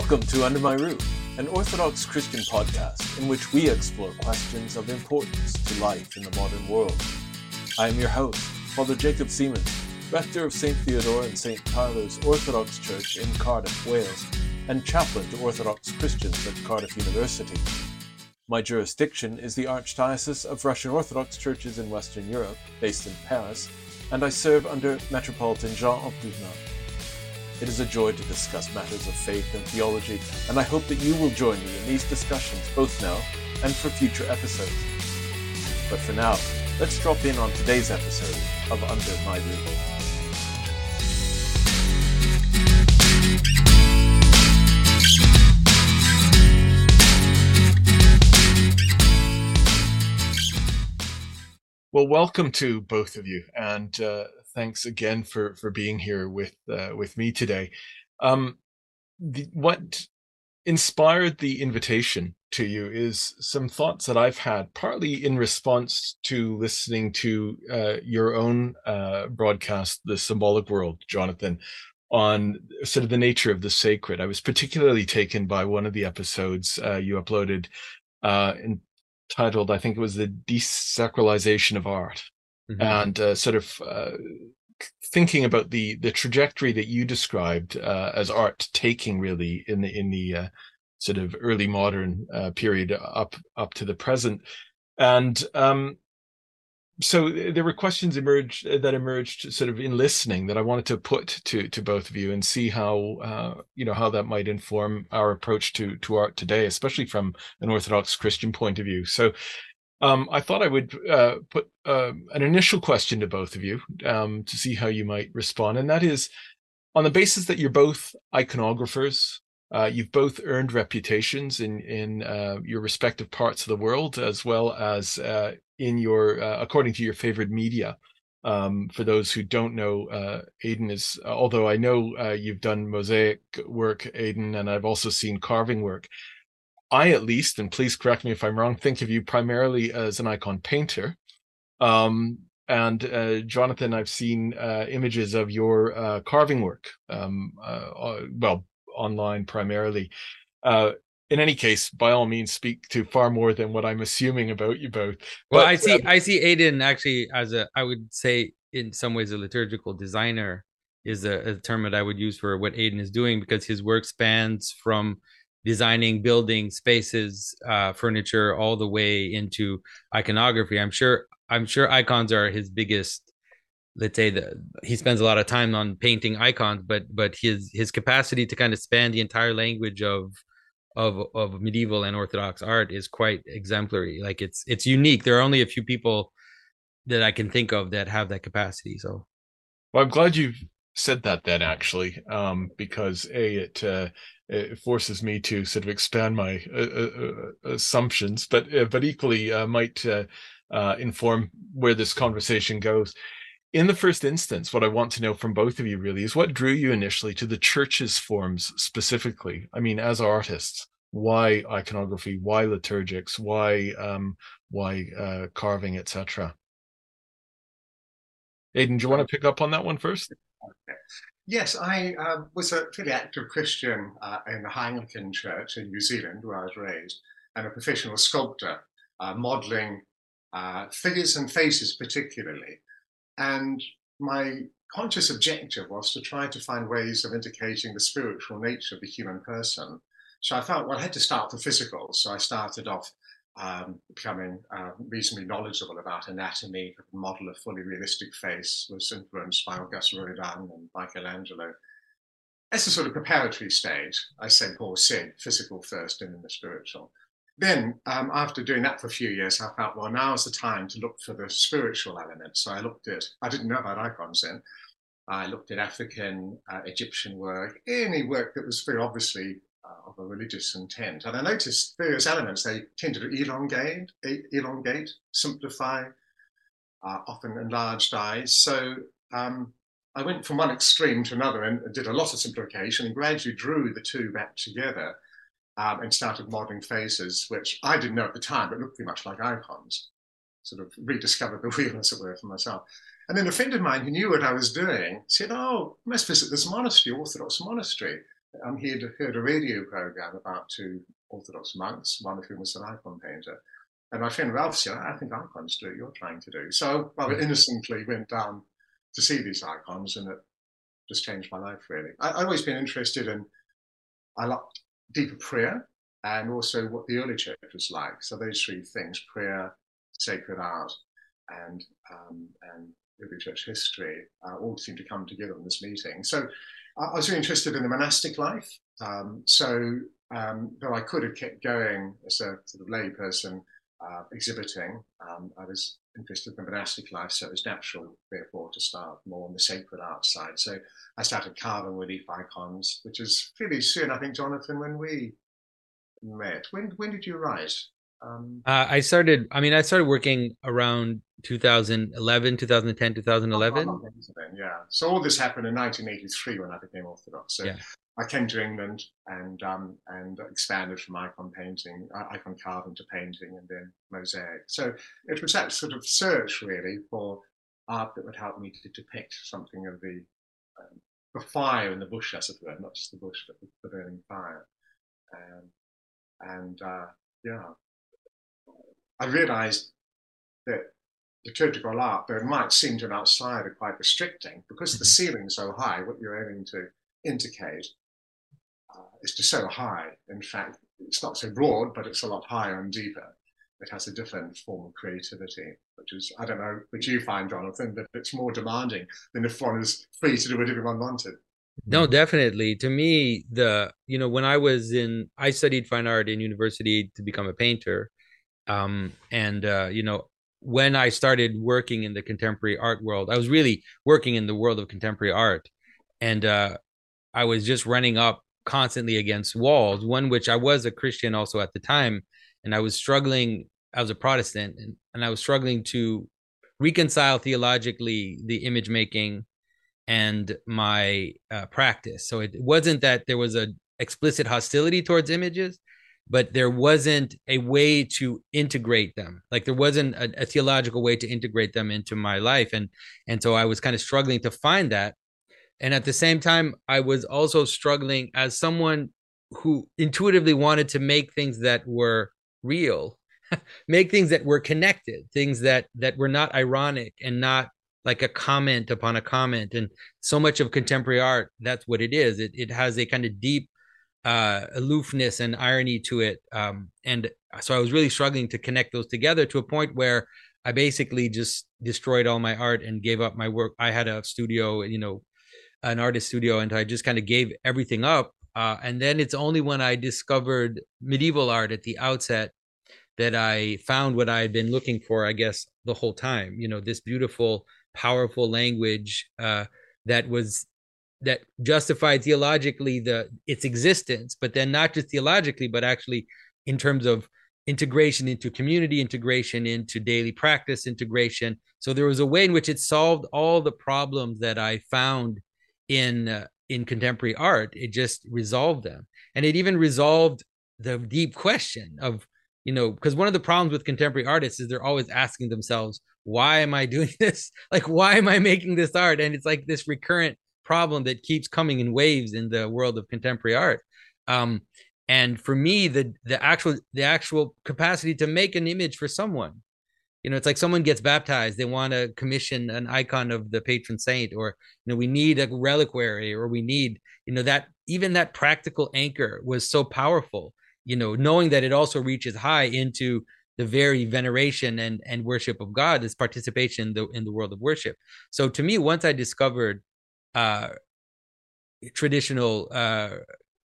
Welcome to Under My Roof, an Orthodox Christian podcast in which we explore questions of importance to life in the modern world. I am your host, Father Jacob Seaman, rector of St. Theodore and St. Teilo's Orthodox Church in Cardiff, Wales, and chaplain to Orthodox Christians at Cardiff University. My jurisdiction is the Archdiocese of Russian Orthodox Churches in Western Europe, based in Paris, and I serve under Metropolitan Jean of Dubna. It is a joy to discuss matters of faith and theology, and I hope that you will join me in these discussions both now and for future episodes. But for now, let's drop in on today's episode of Under My Roof. Well, welcome to both of you, and uh, thanks again for for being here with uh, with me today. Um, the, what inspired the invitation to you is some thoughts that I've had, partly in response to listening to uh, your own uh, broadcast, "The Symbolic World," Jonathan, on sort of the nature of the sacred. I was particularly taken by one of the episodes uh, you uploaded, uh, entitled, I think it was "The Desacralization of Art." Mm-hmm. and uh, sort of uh, thinking about the the trajectory that you described uh, as art taking really in the in the uh, sort of early modern uh, period up up to the present, and um, so there were questions emerged uh, that emerged sort of in listening that I wanted to put to to both of you and see how uh, you know how that might inform our approach to to art today, especially from an Orthodox Christian point of view. So um, I thought I would uh, put uh, an initial question to both of you um, to see how you might respond, and that is on the basis that you're both iconographers. Uh, you've both earned reputations in in uh, your respective parts of the world, as well as uh, in your uh, according to your favorite media. Um, for those who don't know, Aidan is although I know you've done mosaic work, Aidan, and I've also seen carving work. I, at least, and please correct me if I'm wrong, think of you primarily as an icon painter. Um, and uh, Jonathan, I've seen uh, images of your uh, carving work, um, uh, uh, well, online primarily. Uh, in any case, by all means, speak to far more than what I'm assuming about you both. Well, but, I see, um, I see Aidan actually as a, I would say, in some ways, a liturgical designer is a, a term that I would use for what Aidan is doing because his work spans from designing building spaces uh, furniture all the way into iconography. I'm sure i'm sure icons are his biggest let's say that he spends a lot of time on painting icons but but his his capacity to kind of span the entire language of of of medieval and orthodox art is quite exemplary. Like it's it's unique. There are only a few people that i can think of that have that capacity so. Well i'm glad you've said that then actually um because a it uh it forces me to sort of expand my uh, uh, uh assumptions, but uh, but equally uh, might uh, inform where this conversation goes. In the first instance, what I want to know from both of you really is what drew you initially to the church's forms specifically. I mean, as artists, why iconography, why liturgics, why um, why carving, etc. Aidan, do you want to pick up on that one first? Yes, I uh, was a pretty active Christian uh, in the Anglican Church in New Zealand, where I was raised, and a professional sculptor, uh, modeling uh, figures and faces particularly. And my conscious objective was to try to find ways of indicating the spiritual nature of the human person. So I felt, well, I had to start with physical. So I started off um, becoming uh, reasonably knowledgeable about anatomy. Model of fully realistic face was influenced by Auguste Rodin and Michelangelo. As a sort of preparatory stage, as St. Paul said, physical first and then the spiritual. Then, um, after doing that for a few years, I felt, well, now is the time to look for the spiritual element. So I looked at, I didn't know about icons then. I looked at African, uh, Egyptian work, any work that was very obviously of a religious intent. And I noticed various elements, they tend to elongate, elongate, simplify, uh, often enlarged eyes. So um, I went from one extreme to another and did a lot of simplification and gradually drew the two back together um, and started modeling faces, which I didn't know at the time, but looked pretty much like icons. Sort of rediscovered the wheel, as it were, for myself. And then a friend of mine who knew what I was doing said, Oh, you must visit this monastery, Orthodox monastery. Um, he had heard a radio program about two Orthodox monks, one of whom was an icon painter. And my friend Ralph said, I think icons do what you're trying to do. So I mm. innocently went down to see these icons and it just changed my life really. I, have always been interested in, I like deeper prayer and also what the early church was like. So those three things, prayer, sacred art, and, um, and early church history, uh, all seem to come together in this meeting. So I was really interested in the monastic life. Um, so um, though I could have kept going as a sort of lay person uh, exhibiting, um, I was interested in the monastic life, so it was natural, therefore, to start more on the sacred art side. So I started carving with leaf icons, which is fairly soon, I think, Jonathan, when we met. When when did you rise? Um, uh, I started. I mean, I started working around 2011, 2010, 2011. Oh, yeah. So all this happened in 1983 when I became Orthodox. So yeah. I came to England and um, and expanded from icon painting, icon carving to painting, and then mosaic. So it was that sort of search really for art that would help me to depict something of the um, the fire in the bush, as it were, not just the bush, but the, the burning fire. Um, and uh, yeah, I realised that the liturgical art, though it might seem to an outsider quite restricting, because the mm-hmm. ceiling's so high, what you're aiming to indicate uh, is just so high. In fact, it's not so broad, but it's a lot higher and deeper. It has a different form of creativity, which is, I don't know, which you find, Jonathan, but it's more demanding than if one is free to do whatever one wanted. No, definitely. To me, the you know when I was in, I studied fine art in university to become a painter, um, and uh, you know when I started working in the contemporary art world, I was really working in the world of contemporary art, and uh, I was just running up constantly against walls. One which I was a Christian also at the time, and I was struggling. I was a Protestant, and, and I was struggling to reconcile theologically the image making and my uh, practice. So it wasn't that there was a explicit hostility towards images, but there wasn't a way to integrate them. Like there wasn't a, a theological way to integrate them into my life, and and so I was kind of struggling to find that. And at the same time, I was also struggling as someone who intuitively wanted to make things that were real make things that were connected things that that were not ironic and not like a comment upon a comment and so much of contemporary art that's what it is it, it has a kind of deep uh, aloofness and irony to it um, and so i was really struggling to connect those together to a point where i basically just destroyed all my art and gave up my work. I had a studio you know an artist studio and i just kind of gave everything up uh, and then it's only when i discovered medieval art at the outset that i found what i had been looking for i guess the whole time. You know this beautiful powerful language uh, that was that justified theologically the its existence, but then not just theologically, but actually in terms of integration into community, integration into daily practice, integration. So there was a way in which it solved all the problems that I found in uh, in contemporary art. It just resolved them, and it even resolved the deep question of you know because one of the problems with contemporary artists is they're always asking themselves why am I doing this? Like, why am I making this art? And it's like this recurrent problem that keeps coming in waves in the world of contemporary art. Um, and for me, the the actual the actual capacity to make an image for someone, you know, it's like someone gets baptized, they want to commission an icon of the patron saint, or you know, we need a reliquary, or we need, you know, that even that practical anchor was so powerful. You know, knowing that it also reaches high into the very veneration and and worship of God, this participation in the in the world of worship. So to me, once I discovered uh, traditional uh,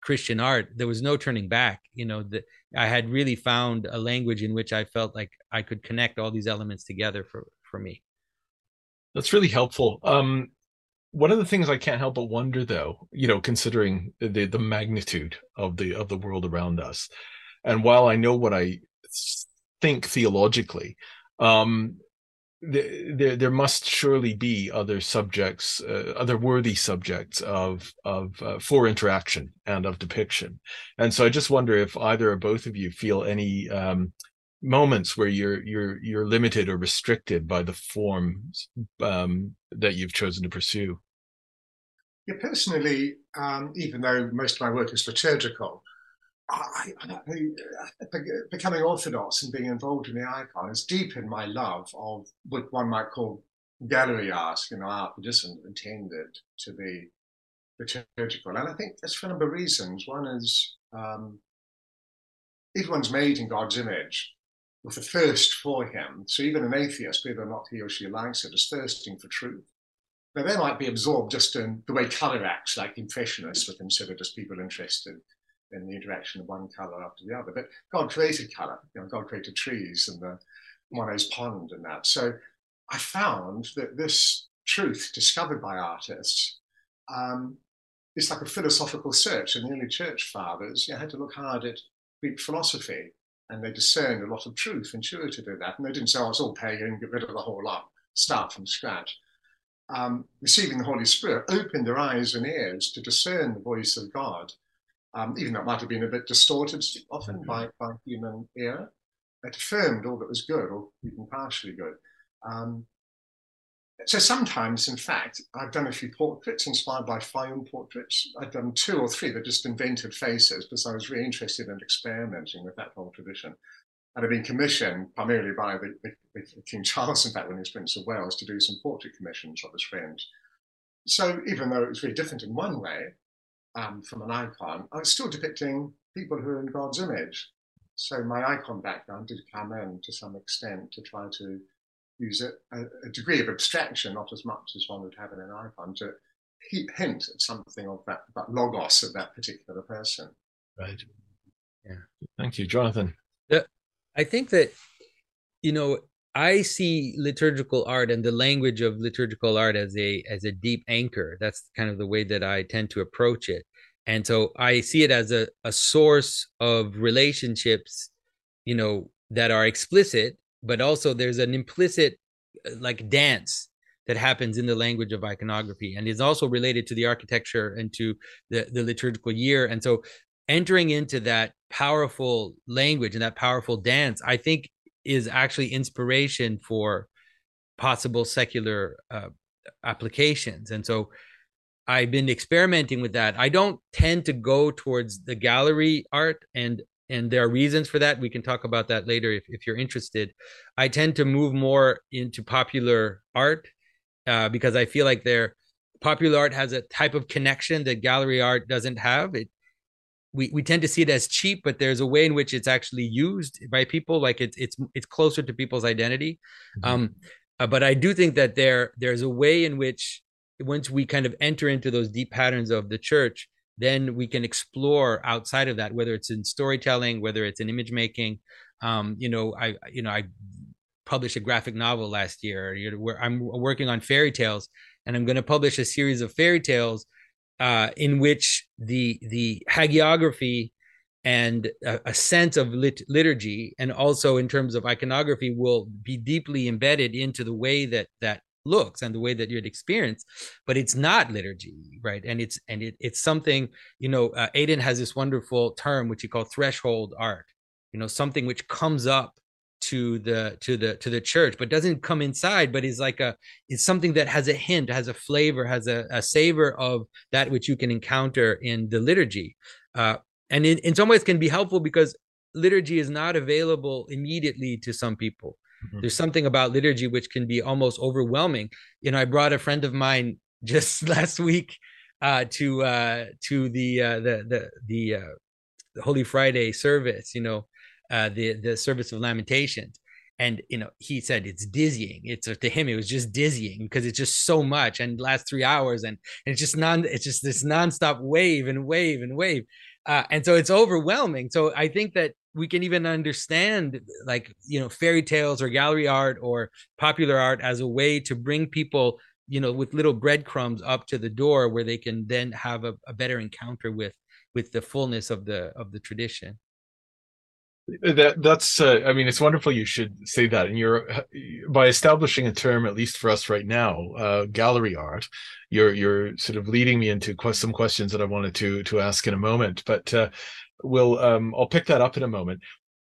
Christian art, there was no turning back. You know, that I had really found a language in which I felt like I could connect all these elements together for for me. That's really helpful. Um, one of the things I can't help but wonder, though, you know, considering the the magnitude of the of the world around us, and while I know what I think theologically um, there there must surely be other subjects uh, other worthy subjects of of uh, for interaction and of depiction. And so i just wonder if either or both of you feel any um, moments where you're you're you're limited or restricted by the forms um, that you've chosen to pursue. Yeah, personally, um, even though most of my work is liturgical, I, I, I, becoming orthodox and being involved in the icon has deepened my love of what one might call gallery art, you know, art that isn't intended to be liturgical. And I think that's for a number of reasons. One is um, everyone's made in God's image with a thirst for Him. So even an atheist, whether or not he or she likes it, is thirsting for truth. Now, they might be absorbed just in the way color acts, like impressionists were considered as people interested in the interaction of one color after the other. But God created color. You know, God created trees and the Monet's pond and that. So I found that this truth discovered by artists um, is like a philosophical search. And the early church fathers you had to look hard at Greek philosophy and they discerned a lot of truth intuitively in that. And they didn't say, oh, it's all pagan, get rid of the whole lot, start from scratch. Um, receiving the Holy Spirit opened their eyes and ears to discern the voice of God, um, even though it might have been a bit distorted often mm-hmm. by, by human ear. It affirmed all that was good, or even partially good. Um, so sometimes, in fact, I've done a few portraits inspired by Fayum portraits. I've done two or three that just invented faces because I was really interested in experimenting with that whole tradition. And I've been commissioned primarily by the, the, the King Charles, in fact, when he was Prince of Wales, to do some portrait commissions of his friends. So even though it was very different in one way um, from an icon, I was still depicting people who are in God's image. So my icon background did come in to some extent to try to use a, a, degree of abstraction, not as much as one would have in an icon, to hint at something of that, that logos of that particular person. Right. Yeah. Thank you, Jonathan. Yeah, I think that, you know, I see liturgical art and the language of liturgical art as a as a deep anchor. That's kind of the way that I tend to approach it. And so I see it as a, a source of relationships, you know, that are explicit but also there's an implicit uh, like dance that happens in the language of iconography and is also related to the architecture and to the, the liturgical year and so entering into that powerful language and that powerful dance i think is actually inspiration for possible secular uh, applications and so i've been experimenting with that i don't tend to go towards the gallery art and and there are reasons for that. We can talk about that later if, if you're interested. I tend to move more into popular art uh, because I feel like there popular art has a type of connection that gallery art doesn't have. It we, we tend to see it as cheap, but there's a way in which it's actually used by people. Like it's it's it's closer to people's identity. Mm-hmm. Um, uh, but I do think that there there's a way in which once we kind of enter into those deep patterns of the church, then we can explore outside of that whether it's in storytelling whether it's in image making um, you know i you know i published a graphic novel last year where i'm working on fairy tales and i'm going to publish a series of fairy tales uh, in which the the hagiography and a, a sense of lit- liturgy and also in terms of iconography will be deeply embedded into the way that that looks and the way that you'd experience. But it's not liturgy right? And it's and it, it's something you know uh, aidan has this wonderful term which he called threshold art you know something which comes up to the to the to the church but doesn't come inside but is like a it's something that has a hint has a flavor has a, a savor of that which you can encounter in the liturgy uh, and in, in some ways can be helpful because liturgy is not available immediately to some people Mm-hmm. There's something about liturgy which can be almost overwhelming. You know, I brought a friend of mine just last week uh, to uh, to the uh, the the the, uh, the Holy Friday service. You know, uh, the the service of lamentations, and you know he said it's dizzying. It's to him it was just dizzying because it's just so much and last three hours and, and it's just non it's just this nonstop wave and wave and wave. Uh, and so it's overwhelming. So I think that we can even understand like you know fairy tales or gallery art or popular art as a way to bring people you know with little breadcrumbs up to the door where they can then have a, a better encounter with with the fullness of the of the tradition that that's uh, i mean it's wonderful you should say that and you're by establishing a term at least for us right now uh, gallery art you're you're sort of leading me into some questions that i wanted to to ask in a moment but uh, we'll um, I'll pick that up in a moment.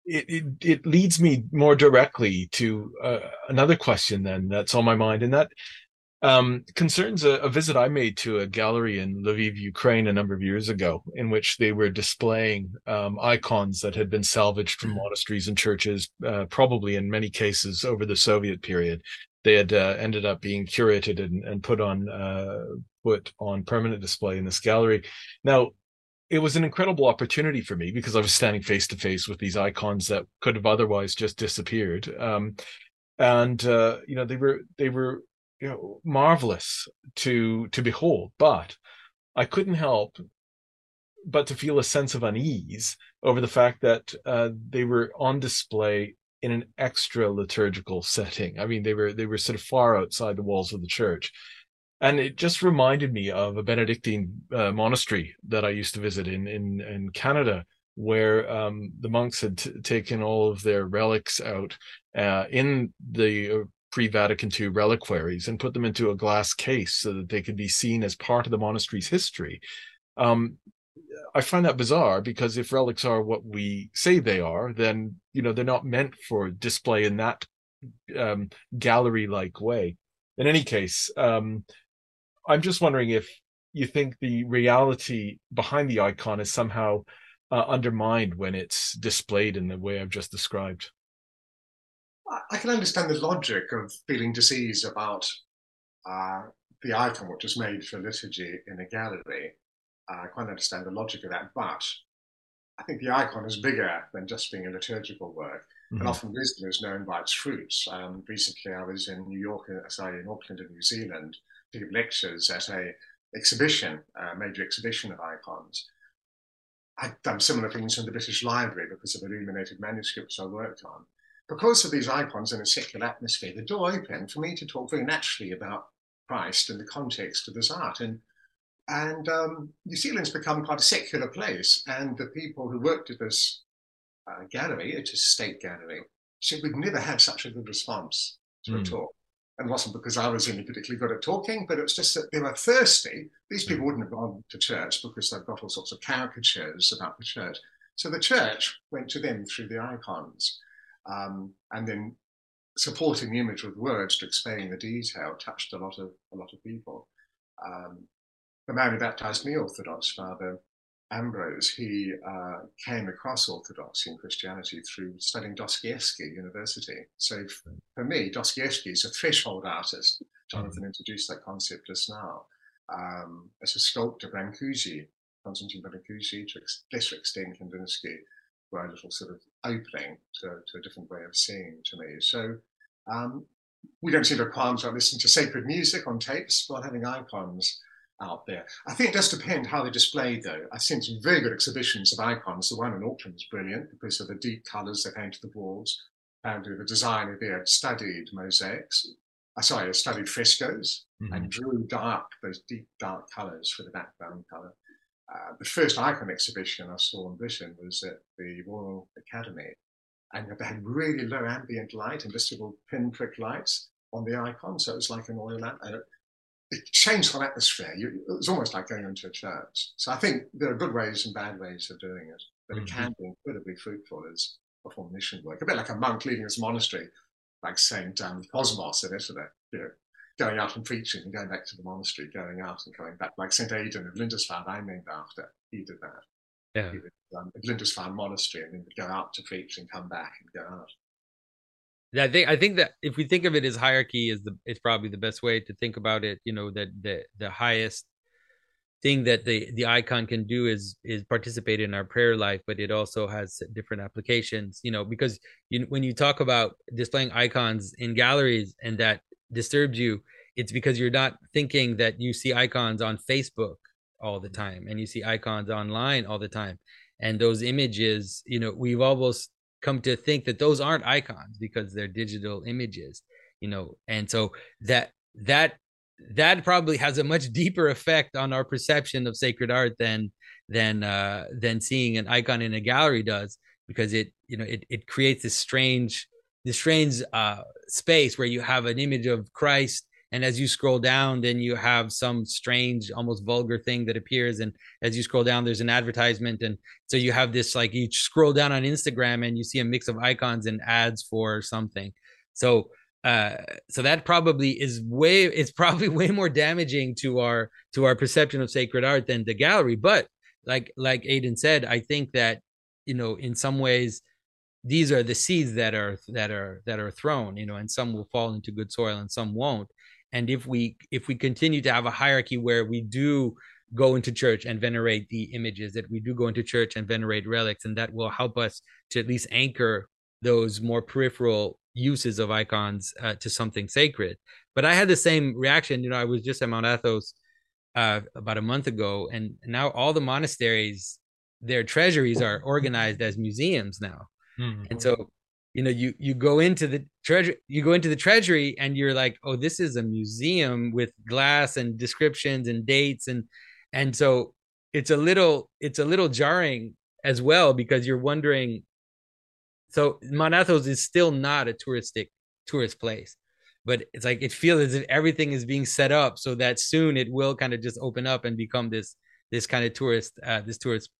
It, it, it leads me more directly to uh, another question then that's on my mind, and that um, concerns a, a, visit I made to a gallery in Lviv, Ukraine, a number of years ago, in which they were displaying um, icons that had been salvaged from monasteries and churches, uh, probably in many cases over the Soviet period. They had uh, ended up being curated and, and put on uh, put on permanent display in this gallery. Now, it was an incredible opportunity for me because I was standing face to face with these icons that could have otherwise just disappeared. Um, and uh, you know they were they were you know marvelous to to behold but i couldn't help but to feel a sense of unease over the fact that uh, they were on display in an extra liturgical setting. I mean they were they were sort of far outside the walls of the church. And it just reminded me of a benedictine uh, monastery that i used to visit in in in canada where um, the monks had t- taken all of their relics out uh, in the uh, pre-Vatican II reliquaries and put them into a glass case so that they could be seen as part of the monastery's history. Um, I find that bizarre because if relics are what we say they are, then you know they're not meant for display in that um, gallery-like way. In any case, um, I'm just wondering if you think the reality behind the icon is somehow uh, undermined when it's displayed in the way I've just described. I can understand the logic of feeling disease about uh, the icon which was made for liturgy in a gallery. Uh, I quite understand the logic of that, but I think the icon is bigger than just being a liturgical work. Mm-hmm. And often wisdom is known by its fruits. Um, recently, I was in New York, uh, sorry, in Auckland, in New Zealand, to give lectures at a exhibition, a major exhibition of icons. I've done similar things in the British Library because of illuminated manuscripts I worked on because of these icons in a secular atmosphere, the door opened for me to talk very naturally about Christ in the context of this art. And and um, New Zealand's become quite a secular place, and the people who worked at this uh, gallery, it's a state gallery, said we'd never had such a good response to mm. a hmm. talk. And it wasn't because I was any particularly good at talking, but it's just that they were thirsty. These people hmm. wouldn't have gone to church because they've got all sorts of caricatures about the church. So the church went to them through the icons um, and then supporting the image with words to explain the detail touched a lot of a lot of people. Um, the man who baptized me Orthodox, Father Ambrose, he uh, came across Orthodoxy and Christianity through studying Dostoevsky University. So for me, Dostoevsky is a threshold artist. Jonathan introduced that concept just now. Um, as a sculptor, Brancusi, Konstantin Brancusi, to ex- lesser extent Kandinsky, were a little sort of opening to, to a different way of seeing to me. So um, we don't see the qualms about listening to sacred music on tapes while having icons out there. I think it does depend how they're displayed, though. I've seen some very good exhibitions of icons. The one in Auckland was brilliant because of the deep colours that painted the walls. And the designer there had studied mosaics. Uh, sorry, studied frescoes mm-hmm. and drew dark, those deep dark colours for the background colour. Uh, the first icon exhibition I saw in Britain was at the Royal Academy, and they had really low ambient light and little pinprick lights on the icon, so it was like an oil lamp. Uh, it changed the atmosphere. You, it was almost like going into a church. So I think there are good ways and bad ways of doing it, but mm-hmm. it can be incredibly fruitful as perform mission work. A bit like a monk leaving his monastery, like Saint um, Cosmas in Italy. You know, going out and preaching and going back to the monastery, going out and coming back, like St. Aidan of Lindisfarne, I'm named after. He did that. Yeah. He um, Lindisfarne Monastery and then would go out to preach and come back and go out. I think I think that if we think of it as hierarchy is the it's probably the best way to think about it. You know, that the the highest thing that the the icon can do is is participate in our prayer life but it also has different applications you know because you, when you talk about displaying icons in galleries and that disturbs you, it's because you're not thinking that you see icons on Facebook all the time and you see icons online all the time. And those images, you know, we've almost come to think that those aren't icons because they're digital images, you know, and so that that that probably has a much deeper effect on our perception of sacred art than than uh than seeing an icon in a gallery does because it you know it, it creates this strange this strange uh, space where you have an image of Christ, and as you scroll down, then you have some strange, almost vulgar thing that appears, and as you scroll down, there's an advertisement, and so you have this like you scroll down on Instagram and you see a mix of icons and ads for something. So uh, so that probably is way it's probably way more damaging to our to our perception of sacred art than the gallery but like like Aidan said I think that you know in some ways these are the seeds that are that are that are thrown you know and some will fall into good soil and some won't and if we if we continue to have a hierarchy where we do go into church and venerate the images that we do go into church and venerate relics and that will help us to at least anchor those more peripheral uses of icons uh, to something sacred. But I had the same reaction. You know, I was just at Mount Athos uh, about a month ago, and now all the monasteries, their treasuries are organized as museums now. Mm-hmm. And so, you know, you you go into the treasury, you go into the treasury, and you're like, oh, this is a museum with glass and descriptions and dates, and and so it's a little it's a little jarring as well because you're wondering so Mount Athos is still not a touristic tourist place, but it's like it feels as if everything is being set up so that soon it will kind of just open up and become this this kind of tourist uh, this tourist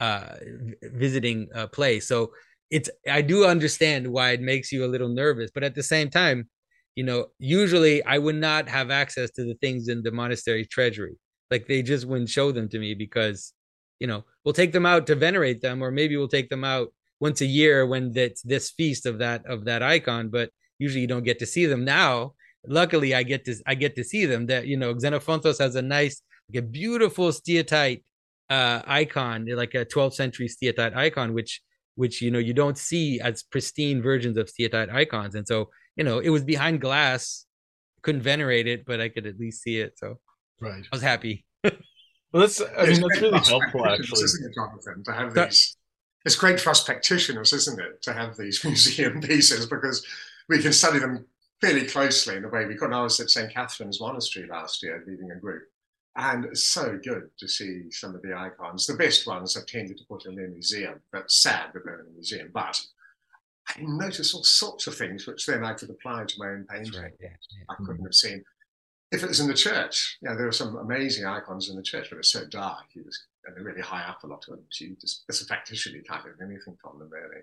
uh, visiting uh, place. So it's I do understand why it makes you a little nervous, but at the same time, you know, usually I would not have access to the things in the monastery treasury. Like they just wouldn't show them to me because, you know, we'll take them out to venerate them, or maybe we'll take them out once a year when that's this feast of that of that icon but usually you don't get to see them now luckily i get to i get to see them that you know xenophontos has a nice like a beautiful steatite uh icon like a 12th century steatite icon which which you know you don't see as pristine versions of steatite icons. And so you know it was behind glass couldn't venerate it but i could at least see it. So right. I was happy. Well that's i mean that's really helpful actually. to have these it's great for us practitioners, isn't it, to have these museum pieces because we can study them fairly closely in the way. We could. I was at St. Catherine's Monastery last year leading a group, and so good to see some of the icons. The best ones I've tended to put in their museum, but sad that they're in a museum. But I noticed all sorts of things which then I could apply to my own painting. Right, yeah, yeah. I couldn't mm-hmm. have seen if it was in the church. You know, there were some amazing icons in the church, but it's so dark. You just and they're really high up a lot of them. So you just as a practitioner, you can't do anything from them really.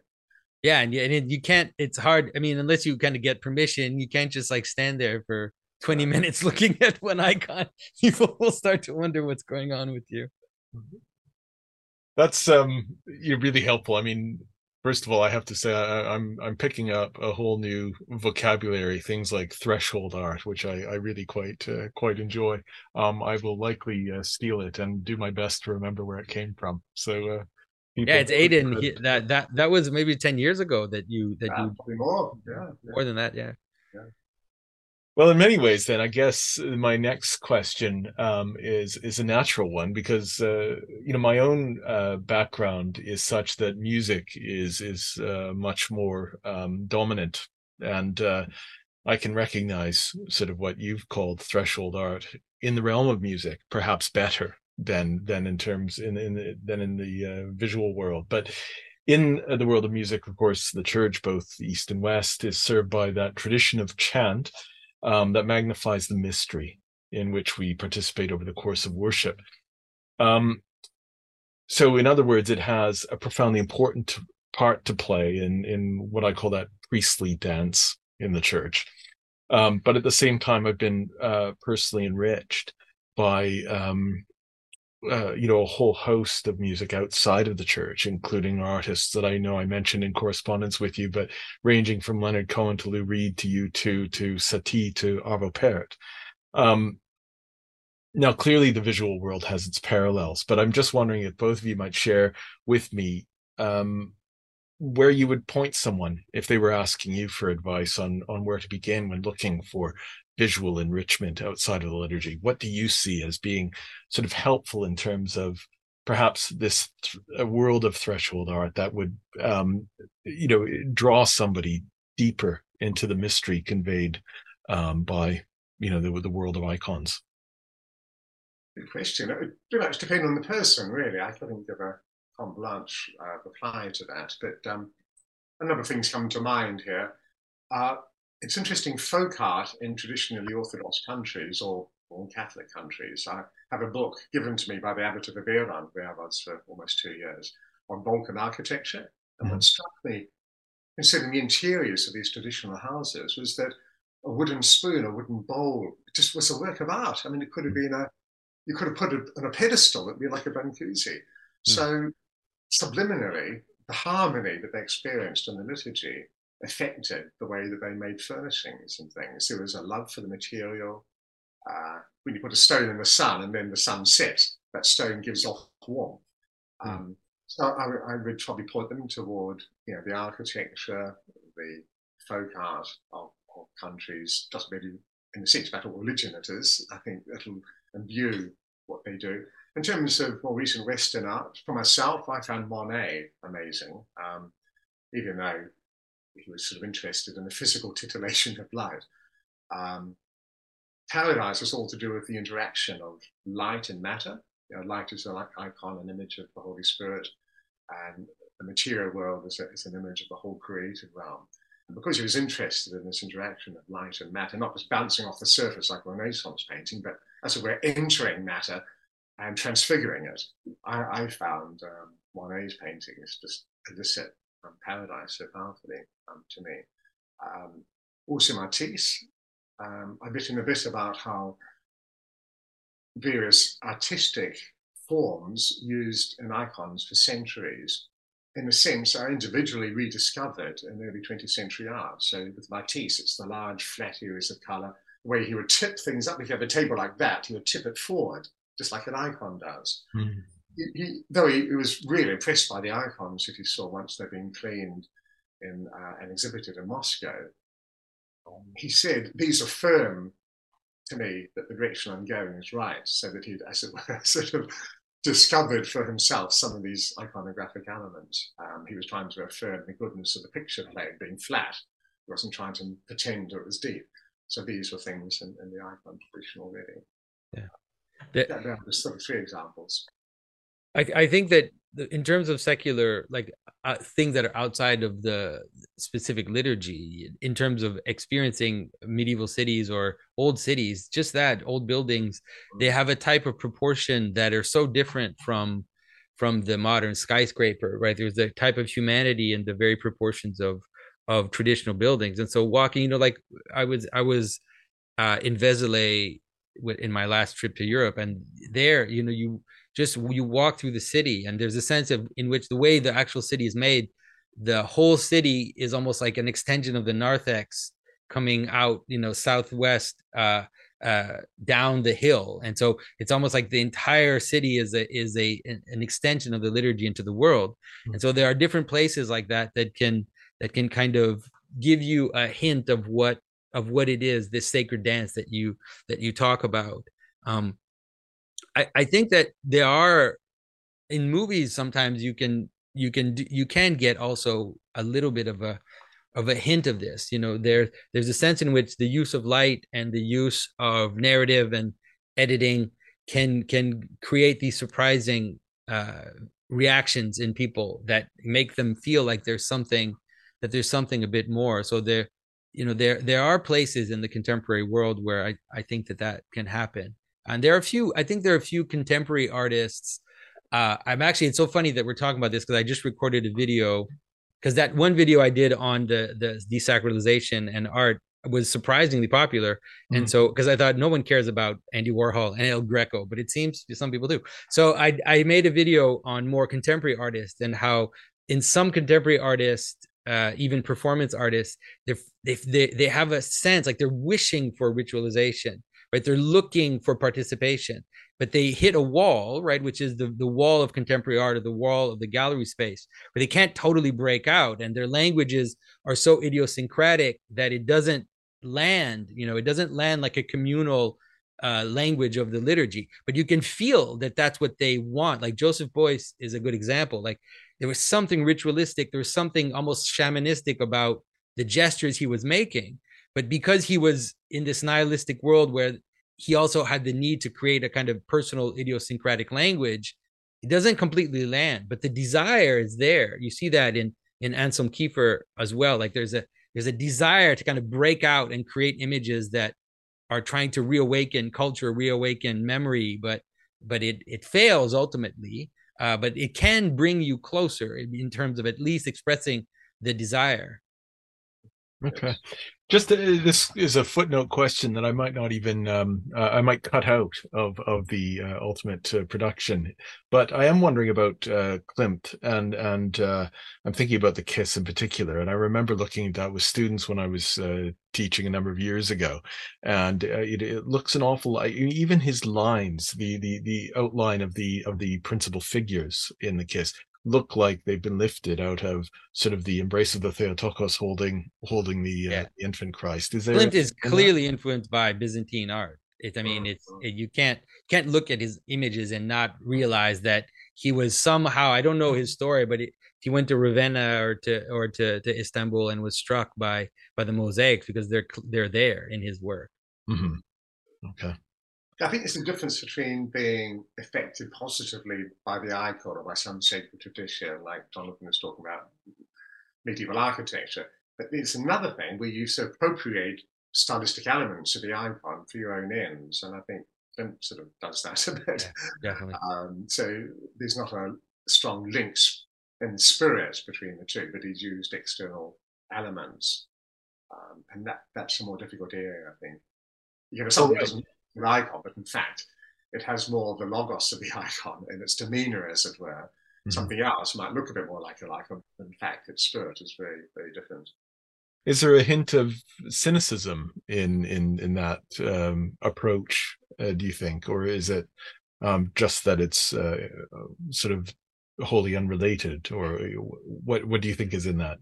Yeah, and, and you can't. It's hard. I mean, unless you kind of get permission, you can't just like stand there for 20 minutes looking at one icon. People will start to wonder what's going on with you. That's um, you're really helpful. I mean, First of all, I have to say I, am I'm, I'm picking up a whole new vocabulary, things like threshold art, which I, I really quite uh, quite enjoy. Um, I will likely uh, steal it and do my best to remember where it came from. So uh, yeah, it's Aidan. He, that that that was maybe ten years ago that you that yeah, you more yeah, yeah, more than that yeah. yeah. Well, in many ways, then I guess my next question um, is is a natural one because uh, you know my own uh, background is such that music is is uh, much more um, dominant, and uh, I can recognize sort of what you've called threshold art in the realm of music, perhaps better than than in terms in in the, than in the uh, visual world, but in the world of music, of course, the church, both east and west, is served by that tradition of chant um, that magnifies the mystery in which we participate over the course of worship. Um, so, in other words, it has a profoundly important part to play in in what I call that priestly dance in the church. Um, but at the same time, I've been uh, personally enriched by um, uh, you know a whole host of music outside of the church, including artists that I know I mentioned in correspondence with you, but ranging from Leonard Cohen to Lou Reed to U2 to Satie to Arvo Pärt. Um, now, clearly, the visual world has its parallels, but I'm just wondering if both of you might share with me um, where you would point someone if they were asking you for advice on on where to begin when looking for visual enrichment outside of the liturgy? What do you see as being sort of helpful in terms of perhaps this th- world of threshold art that would, um, you know, draw somebody deeper into the mystery conveyed um, by, you know, the, the world of icons? Good question. It would pretty much depend on the person, really. I couldn't give a carte blanche uh, reply to that, but um, a number of things come to mind here. Uh, it's interesting, folk art in traditionally Orthodox countries or, or Catholic countries. I have a book given to me by the abbot of Iviron, where I was for almost two years, on Balkan architecture. And mm. what struck me, considering the interiors of these traditional houses, was that a wooden spoon, a wooden bowl. It just was a work of art. I mean, it could have been a, you could have put it on a pedestal. It'd be like a Brancusi. Mm. So subliminally, the harmony that they experienced in the liturgy affected the way that they made furnishings and things. There was a love for the material. Uh, when you put a stone in the sun and then the sun sets, that stone gives off warmth. Hmm. Um, so I, I, would probably point them toward you know the architecture, the folk art of, of countries, just maybe in the sense matter what religion it is. I think it'll imbue what they do. In terms of more recent Western art, for myself, I found Monet amazing, um, even though he was sort of interested in the physical titillation of light. Um, Paradise was all to do with the interaction of light and matter. You know, light is an icon, an image of the Holy Spirit, and the material world is, a, is an image of the whole creative realm. And because he was interested in this interaction of light and matter, not just bouncing off the surface like Renaissance painting, but as it were, entering matter and transfiguring it, I, I found um, Monet's paintings just elicit paradise so powerfully um, to me. Um, also Matisse, um, I've written a bit about how various artistic forms used in icons for centuries, in a sense, are individually rediscovered in early 20th century art. So with Matisse, it's the large flat areas of color, where he would tip things up. If you have a table like that, he would tip it forward, just like an icon does. Mm. He, though he, he, was really impressed by the icons that he saw once they'd been cleaned in, uh, and exhibited in Moscow, he said, These affirm to me that the direction I'm going is right, so that he'd, as it were, sort of discovered for himself some of these iconographic elements. Um, he was trying to affirm the goodness of the picture plane being flat. He wasn't trying to pretend it was deep. So these were things in, in the icon tradition already. Yeah. The, yeah, there are sort of three examples. I, I think that in terms of secular like uh, things that are outside of the specific liturgy in terms of experiencing medieval cities or old cities just that old buildings they have a type of proportion that are so different from from the modern skyscraper right? There's a type of humanity in the very proportions of of traditional buildings. And so walking you know like i was i was uh in Vézelay in my last trip to europe and there you know you just you walk through the city and there's a sense of in which the way the actual city is made the whole city is almost like an extension of the narthex coming out you know southwest uh uh down the hill. And so it's almost like the entire city is a is a an extension of the liturgy into the world. Mm-hmm. and so there are different places like that that can that can kind of give you a hint of what of what it is this sacred dance that you that you talk about. Um I, I think that there are in movies sometimes you can you can you can get also a little bit of a of a hint of this you know there there's a sense in which the use of light and the use of narrative and editing can can create these surprising uh, reactions in people that make them feel like there's something that there's something a bit more. So there you know there there are places in the contemporary world where i i think that that can happen and there are a few i think there are a few contemporary artists uh, i'm actually it's so funny that we're talking about this because i just recorded a video because that one video i did on the the desacralization and art was surprisingly popular. Mm-hmm. and so because i thought no one cares about andy warhol and el greco but it seems some people do. So i i made a video on more contemporary artists and how in some contemporary artists uh, even performance artists they they they have a sense like they're wishing for ritualization right? They're looking for participation, but they hit a wall, right? Which is the, the wall of contemporary art or the wall of the gallery space, where they can't totally break out. And their languages are so idiosyncratic that it doesn't land, you know, it doesn't land like a communal uh, language of the liturgy, but you can feel that that's what they want. Like Joseph Beuys is a good example. Like there was something ritualistic, there was something almost shamanistic about the gestures he was making but because he was in this nihilistic world where he also had the need to create a kind of personal idiosyncratic language, it doesn't completely land, but the desire is there. You see that in in Anselm Kiefer as well. Like there's a there's a desire to kind of break out and create images that are trying to reawaken culture, reawaken memory, but but it it fails ultimately. Uh, but it can bring you closer in terms of at least expressing the desire. Okay. Just uh, this is a footnote question that I might not even um, uh, I might cut out of of the uh, ultimate uh, production, but I am wondering about uh, Klimt and and uh, I'm thinking about the Kiss in particular. And I remember looking at that with students when I was teaching a number of years ago, and it, it, looks an awful lot. Even his lines, the the the outline of the of the principal figures in the Kiss look like they've been lifted out of sort of the embrace of the Theotokos holding holding the, uh, the infant Christ. Is there Klimt is clearly influenced by Byzantine art. It, I mean, it's it, you can't can't look at his images and not realize that he was somehow I don't know his story, but it, he went to Ravenna or to or to, to Istanbul and was struck by by the mosaics because they're they're there in his work. Mm-hmm. Okay. I think there's a difference between being affected positively by the icon or by some sacred tradition, like Jonathan was talking about medieval architecture. But it's another thing where you so appropriate stylistic elements of the icon for your own ends. And I think Klimt sort of does that a bit. Yeah, definitely. Um, so there's not a strong links in spirit between the two, but he's used external elements. Um, and that, that's a more difficult area, I think. You know, doesn't an icon, but in fact, it has more of the logos of the icon in its demeanor, as it were. Mm-hmm. Something else might look a bit more like an icon, but in fact, its spirit is very, very different. Is there a hint of cynicism in in in that um, approach? Uh, do you think, or is it um, just that it's uh, sort of wholly unrelated, or what? What do you think is in that?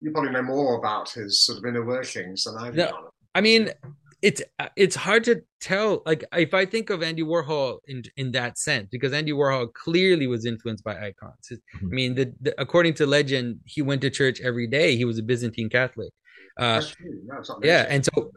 You probably know more about his sort of inner workings than I do. No, I mean, it's uh, it's hard to tell like if i think of andy warhol in in that sense because andy warhol clearly was influenced by icons. Mm-hmm. i mean the, the, according to legend he went to church every day. He was a byzantine catholic. Uh, yeah and so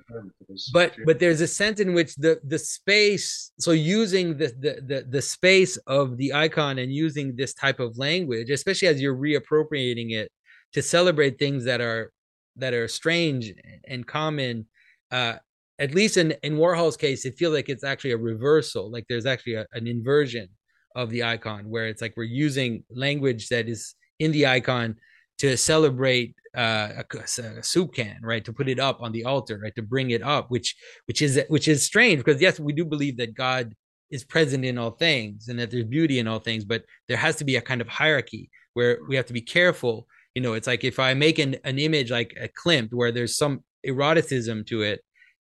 but but there's a sense in which the the space so using the, the the the space of the icon and using this type of language especially as you're reappropriating it to celebrate things that are that are strange and common uh, at least in in Warhol's case, it feels like it's actually a reversal. Like there's actually a, an inversion of the icon, where it's like we're using language that is in the icon to celebrate uh, a, a, soup can, right? To put it up on the altar, right? To bring it up, which which is which is strange because yes, we do believe that God is present in all things and that there's beauty in all things, but there has to be a kind of hierarchy where we have to be careful. You know, it's like if I make an, an image like a Klimt where there's some eroticism to it,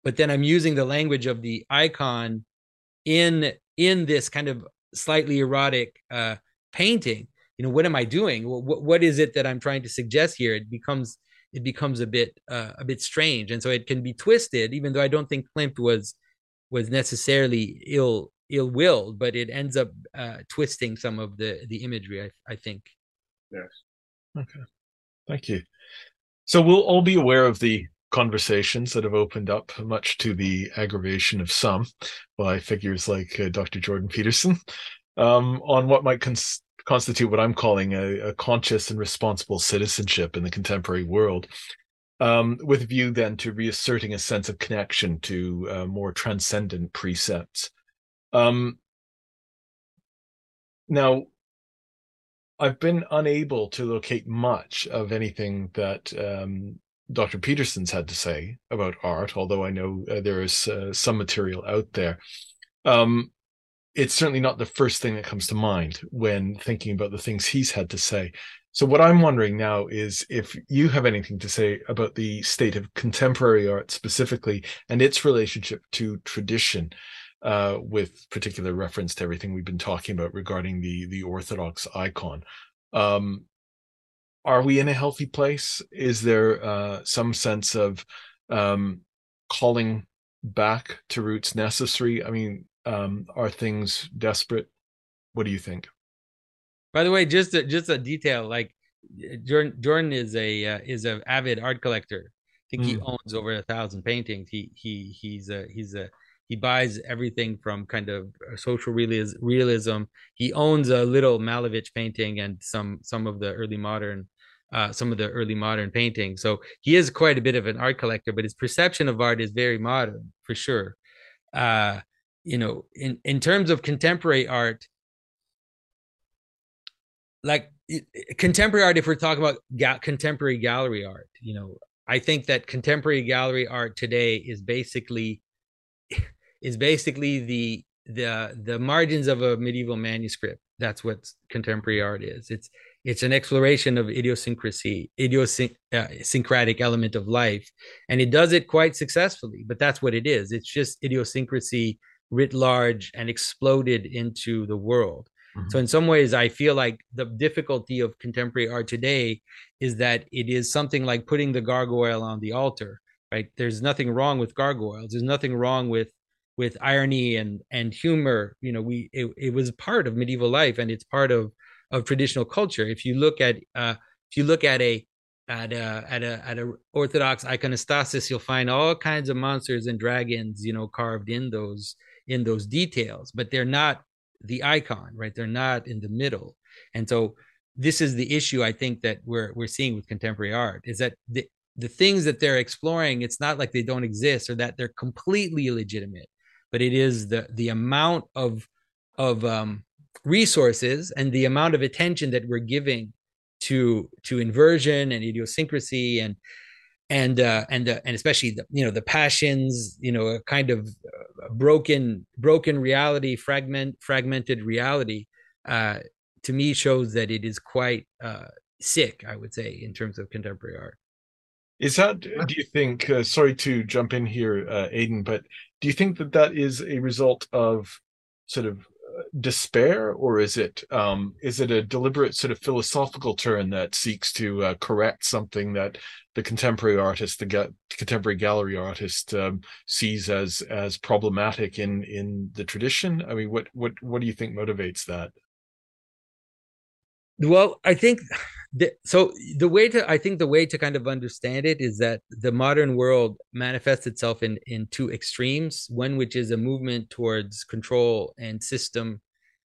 but then i'm using the language of the icon in in this kind of slightly erotic uh painting. You know what am i doing? What, what is it that i'm trying to suggest here? It becomes it becomes a bit uh, a bit strange. And so it can be twisted even though i don't think klimt was was necessarily ill ill-willed but it ends up uh, twisting some of the the imagery i, I think. Yes. Okay. Thank you. So we'll all be aware of the conversations that have opened up, much to the aggravation of some, by figures like uh, Dr. Jordan Peterson, um, on what might cons- constitute what I'm calling a, a, conscious and responsible citizenship in the contemporary world. Um, with a view then to reasserting a sense of connection to uh, more transcendent precepts. Um, now, I've been unable to locate much of anything that um, Dr. Peterson's had to say about art, although I know uh, there is uh, some material out there. Um, it's certainly not the first thing that comes to mind when thinking about the things he's had to say. So, what I'm wondering now is if you have anything to say about the state of contemporary art specifically and its relationship to tradition, uh, with particular reference to everything we've been talking about regarding the the Orthodox icon. Um, are we in a healthy place? Is there uh, some sense of um, calling back to roots necessary? I mean, um, are things desperate? What do you think? By the way, just a, just a detail, like Jordan, Jordan is a uh, is an avid art collector. I think mm. he owns over a thousand paintings. He he he's a he's a he buys everything from kind of social realism. He owns a little Malevich painting and some some of the early modern uh, some of the early modern paintings. So he is quite a bit of an art collector, but his perception of art is very modern for sure. Uh, you know, in in terms of contemporary art, like contemporary art, if we're talking about ga- contemporary gallery art, you know, I think that contemporary gallery art today is basically is basically the the the margins of a medieval manuscript. That's what contemporary art is. It's it's an exploration of idiosyncrasy, idiosyncratic uh, element of life, and it does it quite successfully. But that's what it is. It's just idiosyncrasy writ large and exploded into the world. Mm-hmm. So in some ways, I feel like the difficulty of contemporary art today is that it is something like putting the gargoyle on the altar. Right? There's nothing wrong with gargoyles. There's nothing wrong with with irony and and humor. You know, we it, it was part of medieval life and it's part of of traditional culture. If you look at uh, if you look at a at a at a at a Orthodox iconostasis, you'll find all kinds of monsters and dragons, you know, carved in those in those details, but they're not the icon, right? They're not in the middle. And so this is the issue I think that we're we're seeing with contemporary art is that the the things that they're exploring, it's not like they don't exist or that they're completely illegitimate, but it is the the amount of of um, resources and the amount of attention that we're giving to to inversion and idiosyncrasy and and uh, and uh, and especially the you know the passions you know a kind of uh, broken broken reality fragment fragmented reality uh, to me shows that it is quite uh, sick i would say in terms of contemporary art. Is that do you think uh, sorry to jump in here uh, aidan but do you think that that is a result of sort of despair, or is it um, is it a deliberate sort of philosophical turn that seeks to uh, correct something that the contemporary artist, the ga- contemporary gallery artist, um, sees as as problematic in in the tradition? I mean, what what what do you think motivates that? Well, I think the, so. The way to I think the way to kind of understand it is that the modern world manifests itself in in two extremes. One which is a movement towards control and system,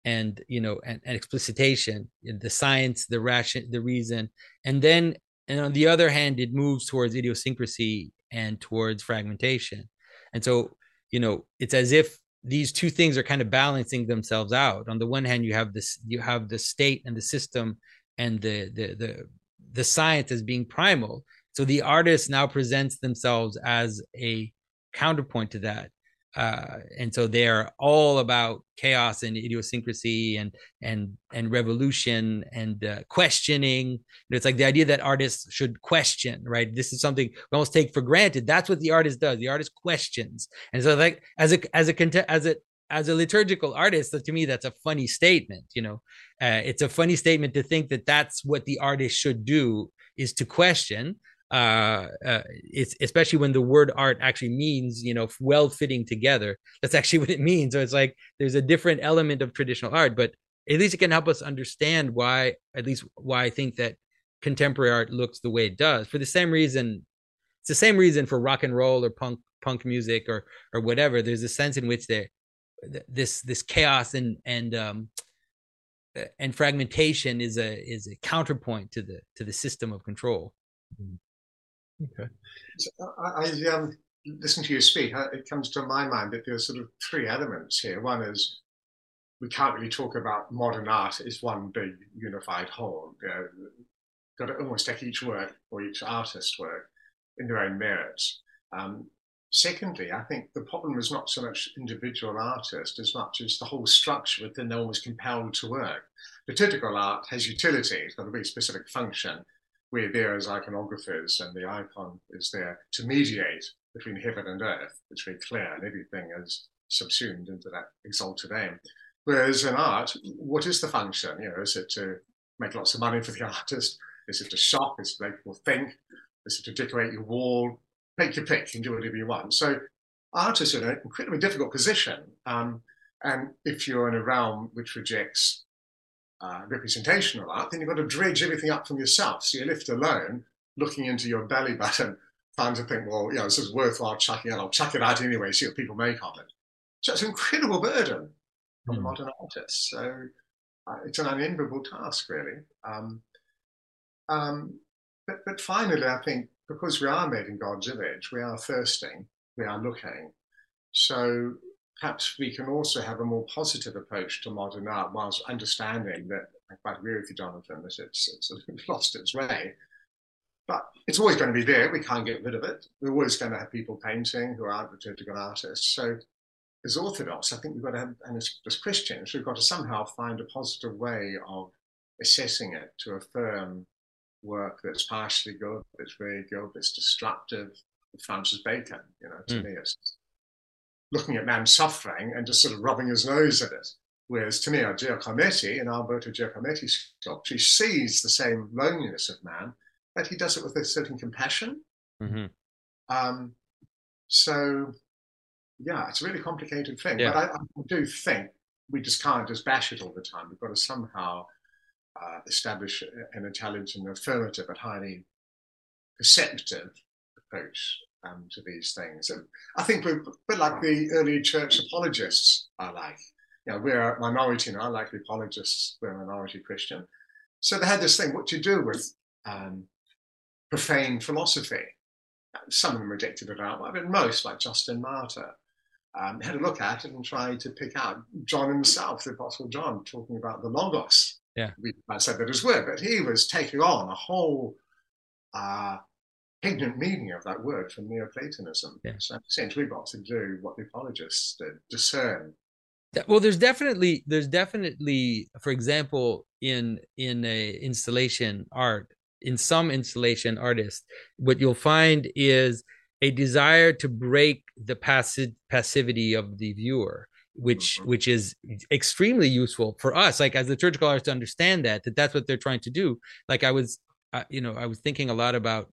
and you know, and, and explicitation, the science, the ration, the reason, and then and on the other hand, it moves towards idiosyncrasy and towards fragmentation. And so, you know, it's as if these two things are kind of balancing themselves out. On the one hand, you have this, you have the state and the system and the the the the science as being primal. So the artist now presents themselves as a counterpoint to that uh, and so they're all about chaos and idiosyncrasy and and and revolution and uh, questioning. It's like the idea that artists should question, right? This is something we almost take for granted. That's what the artist does. The artist questions, and so like as a as a as a as a liturgical artist, to me, that's a funny statement. You know, uh, it's a funny statement to think that that's what the artist should do is to question uh, uh, it's especially when the word art actually means you know well fitting together. That's actually what it means. So it's like there's a different element of traditional art but at least it can help us understand why at least why i think that contemporary art looks the way it does for the same reason it's the same reason for rock and roll or punk punk music or or whatever. There's a sense in which there this this chaos and and um and fragmentation is a is a counterpoint to the to the system of control mm-hmm. Okay. So I, I um, listen to you speak. It comes to my mind that there's sort of three elements here. One is we can't really talk about modern art as one big unified whole. You know, got to almost take each work or each artist's work in their own merits. Um, secondly, I think the problem is not so much individual artist as much as the whole structure within they're almost compelled to work. Liturgical art has utility, it's got a very specific function, we're there as iconographers, and the icon is there to mediate between heaven and earth. It's very clear, and everything is subsumed into that exalted aim. Whereas in art, what is the function? You know, is it to make lots of money for the artist? Is it to shock? Is it to make people think? Is it to decorate your wall? Take your pick and do whatever you want. So artists are in an incredibly difficult position. Um, and if you're in a realm which rejects uh, representational art, then you've got to dredge everything up from yourself. So you're left alone, looking into your belly button, trying to think, well, you know, this is worthwhile chucking out. I'll chuck it out anyway, see what people make of it. So it's an incredible burden for mm. modern artists. So uh, it's an unenviable task, really. Um, um, but, but finally, I think because we are made in God's image, we are thirsting, we are looking. So perhaps we can also have a more positive approach to modern art whilst understanding that I quite agree with you, Jonathan, that it's, it's lost its way. but it's always going to be there. We can't get rid of it. We're always going to have people painting who aren't liturgical artists. So, as Orthodox, I think we've got to have, and as, as Christians, we've got to somehow find a positive way of assessing it to affirm work that's partially good, that's very good, that's destructive. Francis Bacon, you know, to mm. me, it's looking at man's suffering and just sort of rubbing his nose at it. Whereas to me, Giacometti, in Alberto Giacometti's sculpture, he sees the same loneliness of man, but he does it with a certain compassion. Mm-hmm. Um, so, yeah, it's a really complicated thing. Yeah. But I, I, do think we just can't just bash it all the time. We've got to somehow uh, establish an intelligent, affirmative, but highly perceptive approach um, to these things. And I think we're a bit like the early church apologists are like. You know, we're a minority now, like the apologists, we're a minority Christian. So they had this thing, what do you do with um, profane philosophy. Some of them rejected it out, but most, like Justin Martyr, um, had a look at it and tried to pick out John himself, the Apostle John, talking about the Logos. Yeah. We might say that as well, but he was taking on a whole uh, meaning of that word from Neoplatonism. Yeah. So essentially, we've got to do what the apologists did, discern. Well, there's definitely there's definitely, for example, in in a installation art, in some installation artists, what you'll find is a desire to break the passive passivity of the viewer which mm-hmm. which is extremely useful for us like as liturgical artists to understand that that that's what they're trying to do like i was uh, you know i was thinking a lot about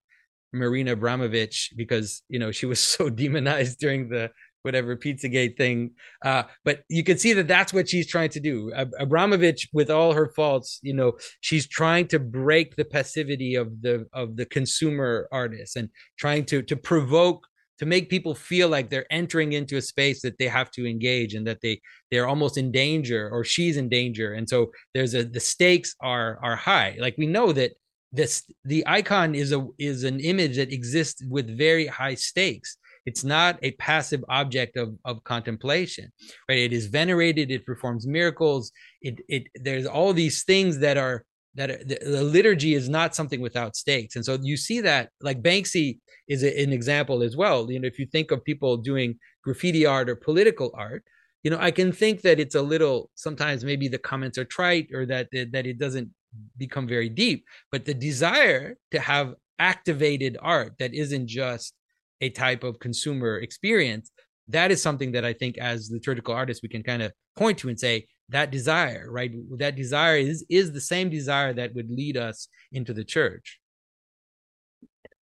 Marina abramovich because you know she was so demonized during the whatever Pizzagate thing. Uh, but you can see that that's what she's trying to do. Abramovich, with all her faults, you know, she's trying to break the passivity of the of the consumer artist and trying to to provoke to make people feel like they're entering into a space that they have to engage and that they they're almost in danger or she's in danger. And so there's a the stakes are are high. Like we know that this the icon is a is an image that exists with very high stakes. It's not a passive object of, of contemplation right? It is venerated it performs miracles. It it there's all these things that are that the, liturgy is not something without stakes. And so you see that like banksy is an example as well. You know if you think of people doing graffiti art or political art you know i can think that it's a little sometimes maybe the comments are trite or that that it doesn't become very deep but the desire to have activated art that isn't just a type of consumer experience that is something that i think as liturgical artists we can kind of point to and say that desire right? That desire is is the same desire that would lead us into the church.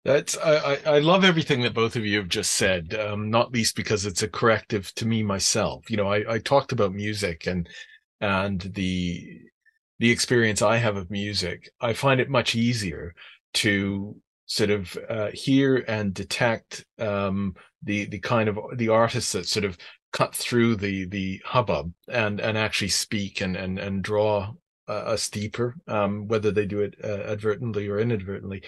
That's I, I love everything that both of you have just said, um, not least because it's a corrective to me myself. You know, I, I talked about music and and the the experience I have of music, I find it much easier to sort of uh, hear and detect um, the the kind of the artists that sort of cut through the the hubbub and and actually speak and and and draw us deeper, um, whether they do it uh, advertently or inadvertently.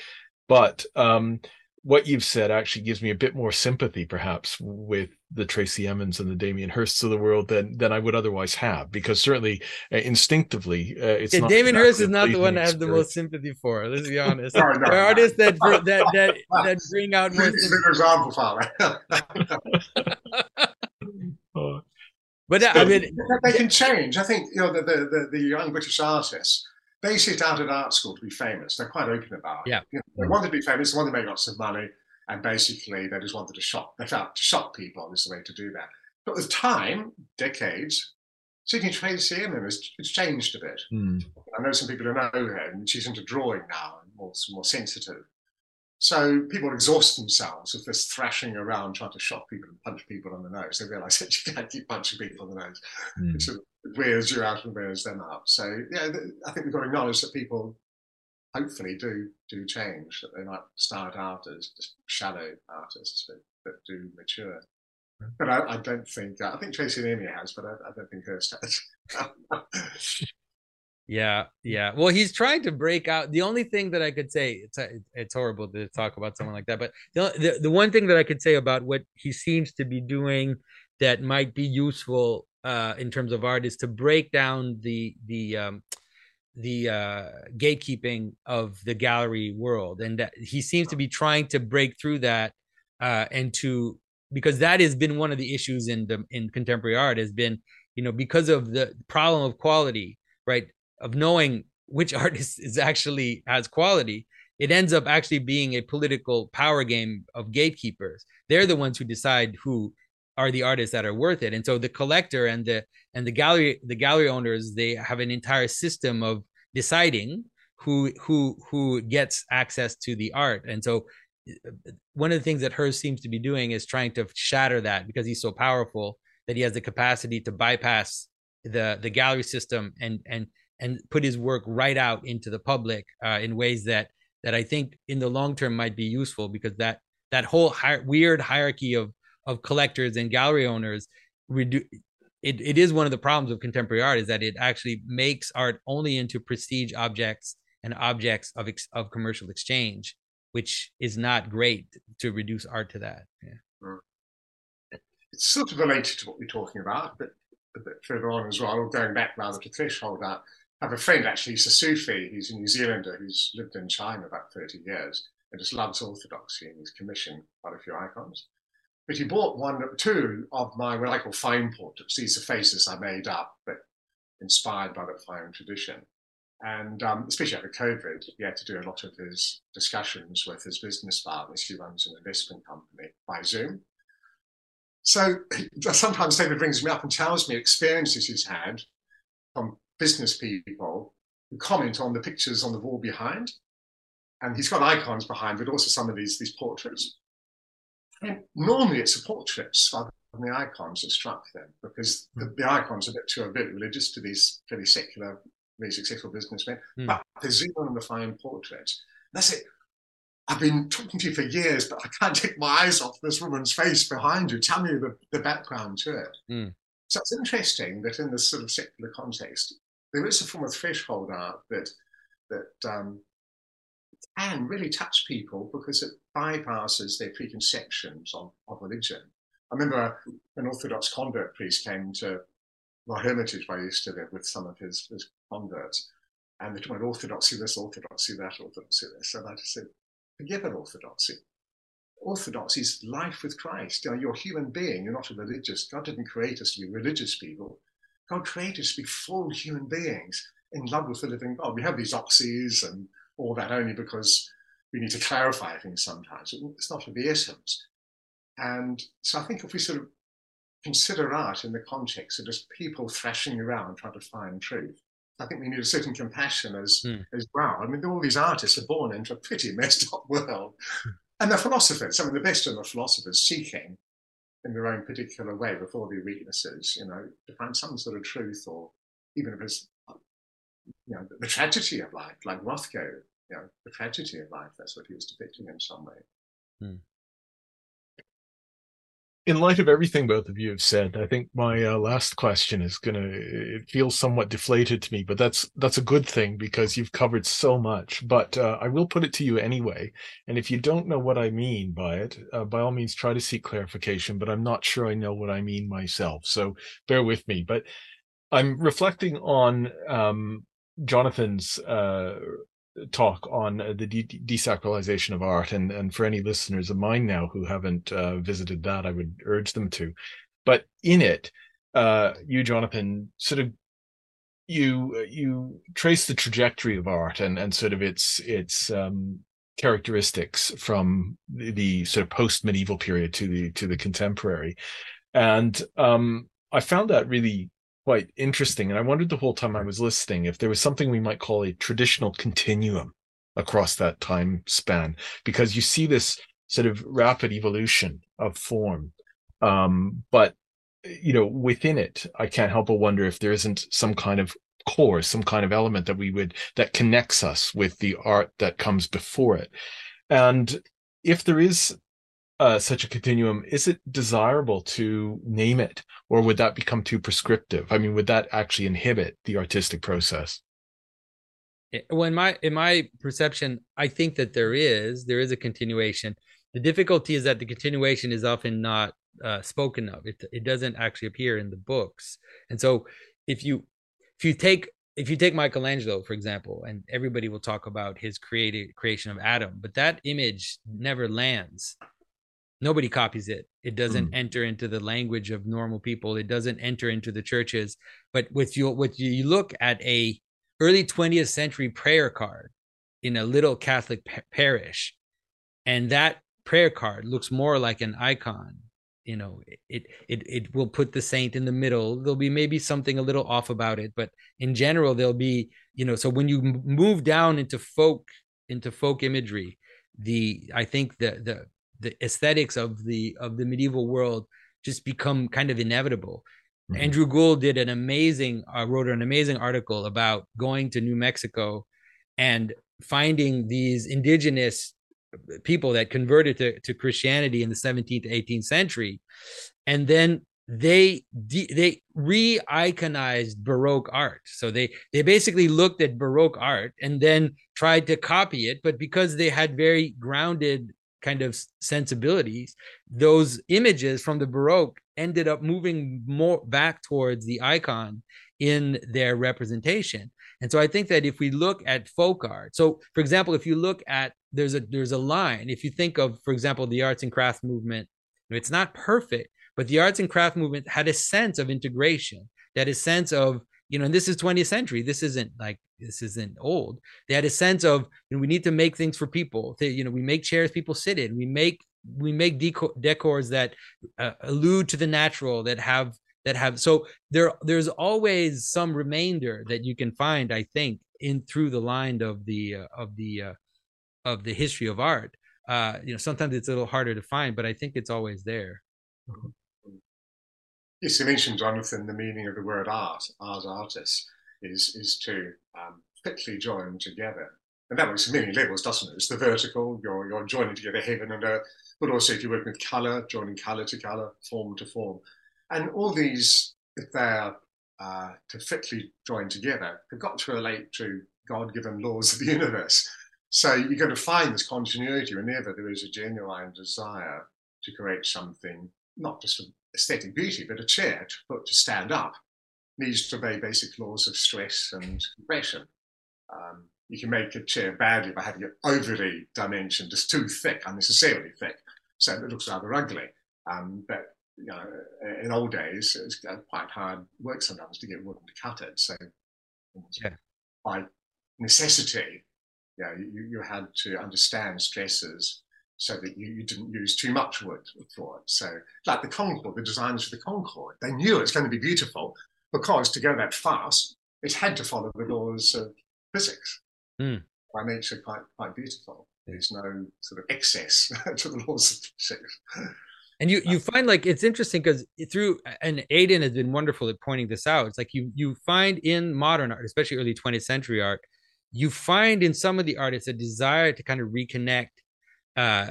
But um, what you've said actually gives me a bit more sympathy, perhaps, with the Tracy Emins and the Damien Hirsts of the world than than I would otherwise have, because certainly uh, instinctively, uh, it's yeah, not Damien Hirst is not the one I have the most sympathy for. Let's be honest. no, no, there are artists that that that that bring out more. example, Father. but I mean, they can change. I think you know the the, the, the young British artists they set out at art school to be famous. They're quite open about it. Yeah. You know, they wanted to be famous, they wanted to make lots of money, and basically they just wanted to shock. They felt to shock people is the way to do that. But with time, decades, Sidney Tracey Emin has it's changed a bit. Mm. I know some people who know her, and she's into drawing now and more, more sensitive. So people exhaust themselves with this thrashing around trying to shock people and punch people on the nose. They realise that you can't keep punching people on the nose. Mm. It sort of wears you out and wears them out. So yeah, I think we've got to acknowledge that people hopefully do do change. That they might start out as just shallow artists, but, but do mature. But I, I don't think I think Tracey Emin has, but I, I don't think Hirst has. Yeah, yeah. Well, he's trying to break out. The only thing that I could say, it's it's horrible to talk about someone like that, but the, the, the one thing that I could say about what he seems to be doing that might be useful uh, in terms of art is to break down the the um, the uh, gatekeeping of the gallery world, and that he seems to be trying to break through that uh, and to because that has been one of the issues in the in contemporary art has been you know because of the problem of quality right of knowing which artist is actually has quality it ends up actually being a political power game of gatekeepers. They're the ones who decide who are the artists that are worth it. And so the collector and the and the gallery the gallery owners they have an entire system of deciding who who who gets access to the art. And so uh, one of the things that Hirst seems to be doing is trying to shatter that because he's so powerful that he has the capacity to bypass the the gallery system and and and put his work right out into the public uh, in ways that that I think in the long term might be useful because that that whole hi- weird hierarchy of of collectors and gallery owners redu- it, it is one of the problems of contemporary art is that it actually makes art only into prestige objects and objects of ex- of commercial exchange which is not great to reduce art to that. Yeah. Mm. It's sort of related to what we're talking about, but a bit further on as well, going back rather to threshold art. I have a friend actually, he's a Sufi, he's a New Zealander who's lived in China about 30 years and just loves orthodoxy and he's commissioned quite a few icons. But he bought one, two of my what I call Fayum portraits. These are faces I made up, but inspired by the Fayum tradition. And um, especially after COVID, he had to do a lot of his discussions with his business partners. He runs an investment company by Zoom. So sometimes David brings me up and tells me experiences he's had from business people who comment on the pictures on the wall behind. And he's got icons behind, but also some of these, these portraits. And normally it's the portraits rather than the icons that struck them because the, the icons are a bit too a bit religious to these fairly secular very successful businessmen, mm. but they zoom on the Fayum portraits. That's it. I've been talking to you for years, but I can't take my eyes off this woman's face behind you. Tell me the, the background to it. Mm. So it's interesting that in this sort of secular context, there is a form of threshold art that that um, can really touch people because it bypasses their preconceptions of, of religion. I remember an Orthodox convert priest came to my hermitage where I used to live with some of his, his converts. And they talked about orthodoxy this, orthodoxy that, orthodoxy this. And I just said, forget orthodoxy. Orthodoxy is life with Christ. You know, you're a human being, you're not a religious. God didn't create us to be religious people. God created us to be full human beings in love with the living God. We have these oxys and all that only because we need to clarify things sometimes. It's not of the essence. And so I think if we sort of consider art in the context of just people thrashing around trying to find truth, I think we need a certain compassion as mm. as well. I mean, all these artists are born into a pretty messed up world, and they're philosophers. I mean, the best of the philosophers seeking in their own particular way with all their weaknesses, you know, to find some sort of truth, or even if it's you know the, tragedy of life, like Rothko, you know, the tragedy of life. That's what he was depicting in some way. Mm in light of everything both of you have said, I think my uh, last question is gonna it feels somewhat deflated to me, but that's that's a good thing because you've covered so much. But uh, I will put it to you anyway, and if you don't know what I mean by it, uh, by all means try to seek clarification. But I'm not sure I know what I mean myself, so bear with me. But I'm reflecting on um, Jonathan's uh, talk on the de- desacralization of art, and and for any listeners of mine now who haven't uh, visited that, I would urge them to. But in it, uh, you, Jonathan, sort of you you trace the trajectory of art and and sort of its its um, characteristics from the, the sort of post medieval period to the to the contemporary, and um, I found that really quite interesting. And I wondered the whole time I was listening if there was something we might call a traditional continuum across that time span, because you see this sort of rapid evolution of form. Um, but you know, within it, I can't help but wonder if there isn't some kind of core, some kind of element that we would that connects us with the art that comes before it. And if there is uh, such a continuum, is it desirable to name it, or would that become too prescriptive? I mean, would that actually inhibit the artistic process? Well, in my in my perception, I think that there is there is a continuation. The difficulty is that the continuation is often not uh, spoken of. It it doesn't actually appear in the books, and so if you if you take if you take Michelangelo, for example, and everybody will talk about his created creation of Adam, but that image never lands. Nobody copies it. It doesn't mm. enter into the language of normal people. It doesn't enter into the churches. But with you, with you look at a early 20th century prayer card in a little Catholic pa- parish, and that prayer card looks more like an icon you know it it it will put the saint in the middle there'll be maybe something a little off about it but in general there'll be you know so when you move down into folk into folk imagery the i think the the the aesthetics of the of the medieval world just become kind of inevitable mm-hmm. andrew gould did an amazing uh, wrote an amazing article about going to new mexico and finding these indigenous people that converted to, to Christianity in the 17th to 18th century. And then they they re-iconized baroque art so they they basically looked at baroque art and then tried to copy it but because they had very grounded kind of sensibilities those images from the baroque ended up moving more back towards the icon in their representation and so I think that if we look at folk art, so for example, if you look at there's a there's a line. If you think of, for example, the arts and crafts movement, it's not perfect, but the arts and craft movement had a sense of integration, that a sense of you know, and this is 20th century. This isn't like this isn't old. They had a sense of you know we need to make things for people. They, you know, we make chairs people sit in. We make we make decor, decors that uh, allude to the natural, that have that have so there there's always some remainder that you can find i think in through the line of the uh, of the uh, of the history of art uh you know sometimes it's a little harder to find but i think it's always there yes you mentioned jonathan the meaning of the word art. Art artist is is to um, fitly join together. And that works many levels doesn't it? It's the vertical you're you're joining together heaven and earth but also if you work with color joining color to color form to form. And all these, if they're uh, to fitly join together, they've got to relate to God given laws of the universe. So you're going to find this continuity whenever there is a genuine desire to create something, not just an aesthetic beauty, but a chair to put to stand up, needs to obey basic laws of stress and compression. Um, you can make a chair badly by having it overly dimensioned, just too thick, unnecessarily thick, so it looks rather ugly. Um, but you know, in old days, it was quite hard work sometimes to get wood to cut it. So, yeah. by necessity, yeah, you, you had to understand stresses so that you, you didn't use too much wood for it. So, like the Concorde, the designers for the Concorde, they knew it's going to be beautiful because to go that fast, it had to follow the laws of physics. Mm. By nature, quite quite beautiful. There's no sort of excess to the laws of physics and you you find like it's interesting because through and Aidan has been wonderful at pointing this out. It's like you you find in modern art, especially early 20th century art, you find in some of the artists a desire to kind of reconnect, uh,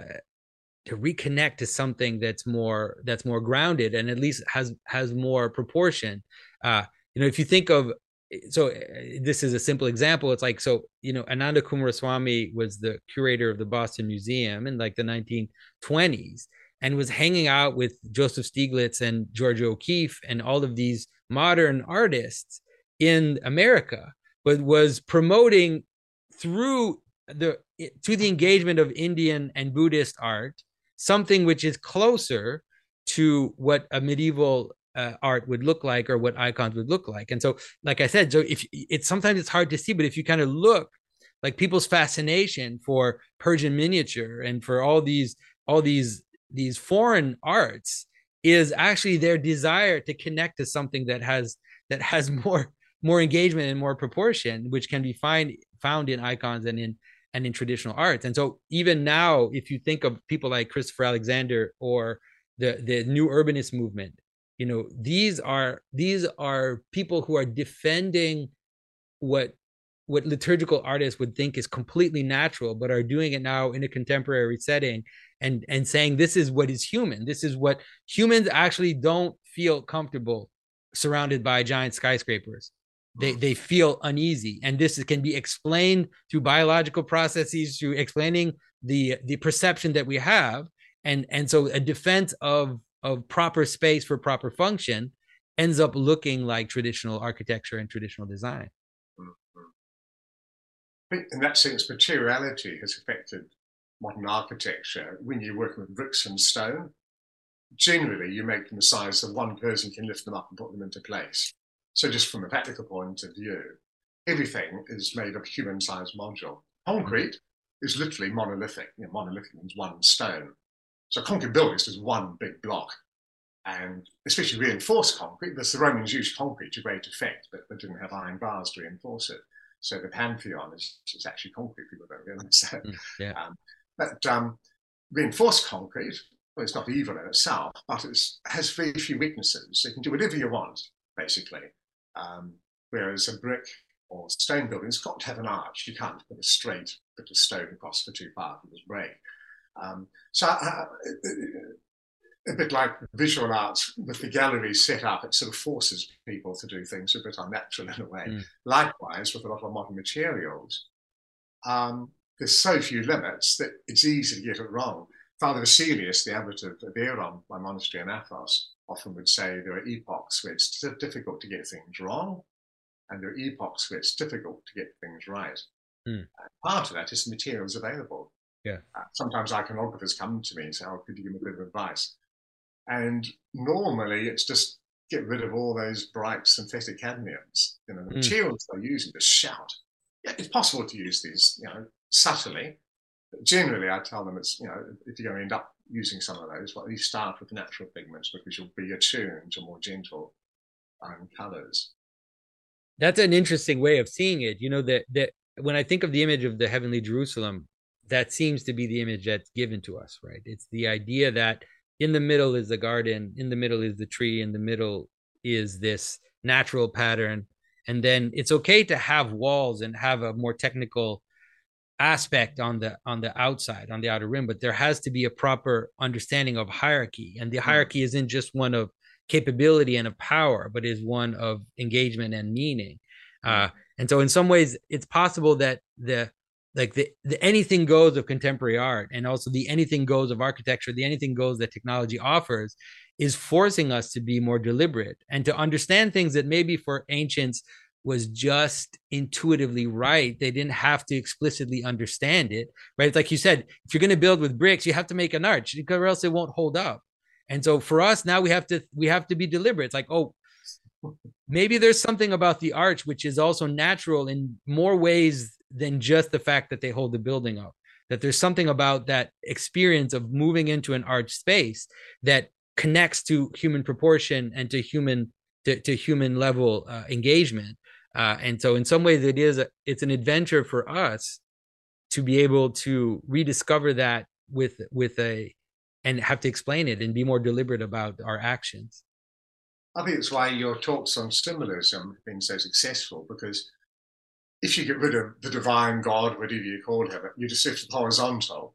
to reconnect to something that's more that's more grounded and at least has has more proportion. Uh, you know, if you think of so this is a simple example. It's like so you know Ananda Coomaraswamy was the curator of the Boston Museum in like the 1920s and was hanging out with Joseph stieglitz and Georgia O'Keeffe and all of these modern artists in America, but was promoting through the to the engagement of Indian and Buddhist art something which is closer to what a medieval uh, art would look like or what icons would look like. And so, like I said, so if it's sometimes it's hard to see, but if you kind of look like people's fascination for Persian miniature and for all these all these these foreign arts is actually their desire to connect to something that has that has more more engagement and more proportion which can be find found in icons and in and in traditional arts. And so even now if you think of people like christopher alexander or the the new urbanist movement you know these are these are people who are defending what what liturgical artists would think is completely natural but are doing it now in a contemporary setting and and saying this is what is human. This is what humans actually don't feel comfortable surrounded by giant skyscrapers they they feel uneasy and this can be explained through biological processes through explaining the the perception that we have and and so a defense of of proper space for proper function ends up looking like traditional architecture and traditional design in that sense, materiality has affected modern architecture. When you're working with bricks and stone, generally you make them the size that one person can lift them up and put them into place. So just from a practical point of view, everything is made of human-sized module. Concrete is literally monolithic. You know, monolithic means one stone. So concrete building is one big block. And especially reinforced concrete, the Romans used concrete to great effect, but they didn't have iron bars to reinforce it. So the Pantheon is, is actually concrete, people don't realize that. Mm, yeah. Um, but um, reinforced concrete, well, it's not evil in itself, but it has very few weaknesses. So you can do whatever you want, basically. Um, whereas a brick or stone building has got to have an arch. You can't put a straight bit of stone across for too far, it will break. Um, so uh, a bit like visual arts with the gallery set up, it sort of forces people to do things a bit unnatural in a way. Mm. Likewise, with a lot of modern materials, um, there's so few limits that it's easy to get it wrong. Father Vasileios, the abbot of Iviron, my monastery in Athos, often would say there are epochs where it's difficult to get things wrong, and there are epochs where it's difficult to get things right. Mm. part of that is the materials available. Yeah. Uh, sometimes iconographers come to me and say, "Oh, could you give me a bit of advice?" And normally it's just get rid of all those bright synthetic cadmiums. You know, the mm. materials they're using to shout. Yeah, it's possible to use these, you know, subtly. Generally, I tell them it's, you know, if you're going to end up using some of those, well, at least start with natural pigments because you'll be attuned to more gentle um, colors. That's an interesting way of seeing it. You know, that that when I think of the image of the heavenly Jerusalem, that seems to be the image that's given to us, right? It's the idea that in the middle is the garden in the middle is the tree in the middle is this natural pattern and then it's okay to have walls and have a more technical aspect on the on the outside on the outer rim but there has to be a proper understanding of hierarchy. And the mm-hmm. hierarchy isn't just one of capability and of power but is one of engagement and meaning. Uh, and so in some ways it's possible that the like the, the anything goes of contemporary art and also the anything goes of architecture the anything goes that technology offers is forcing us to be more deliberate and to understand things that maybe for ancients was just intuitively right. They didn't have to explicitly understand it right? It's like you said if you're going to build with bricks you have to make an arch because or else it won't hold up. And so for us now we have to we have to be deliberate. It's like oh maybe there's something about the arch which is also natural in more ways than just the fact that they hold the building up. That there's something about that experience of moving into an arch space that connects to human proportion and to human to, to human level uh, engagement uh, and so in some ways it is a, it's an adventure for us to be able to rediscover that with with a and have to explain it and be more deliberate about our actions i think it's why your talks on symbolism have been so successful because if you get rid of the divine God, whatever you call him, you just shift the horizontal.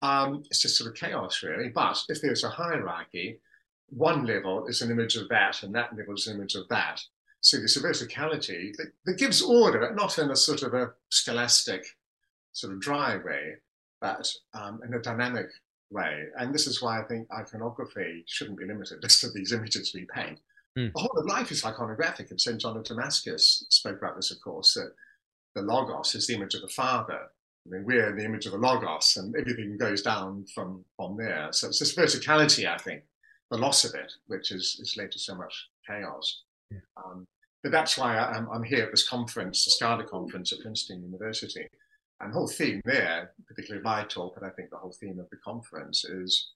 Um, it's just sort of chaos, really. But if there's a hierarchy, one level is an image of that, and that level is an image of that. So there's a verticality that, that gives order, not in a sort of a scholastic, sort of dry way, but um, in a dynamic way. And this is why I think iconography shouldn't be limited just to these images we paint. Mm. The whole of life is iconographic, and St. John of Damascus spoke about this, of course, that the Logos is the image of the Father. I mean, we're the image of the Logos, and everything goes down from, from there. So it's this verticality, I think, the loss of it, which has, has led to so much chaos. Yeah. Um, but that's why I, am I'm here at this conference, the SCADA conference at Princeton University. And the whole theme there, particularly my talk, and I think the whole theme of the conference is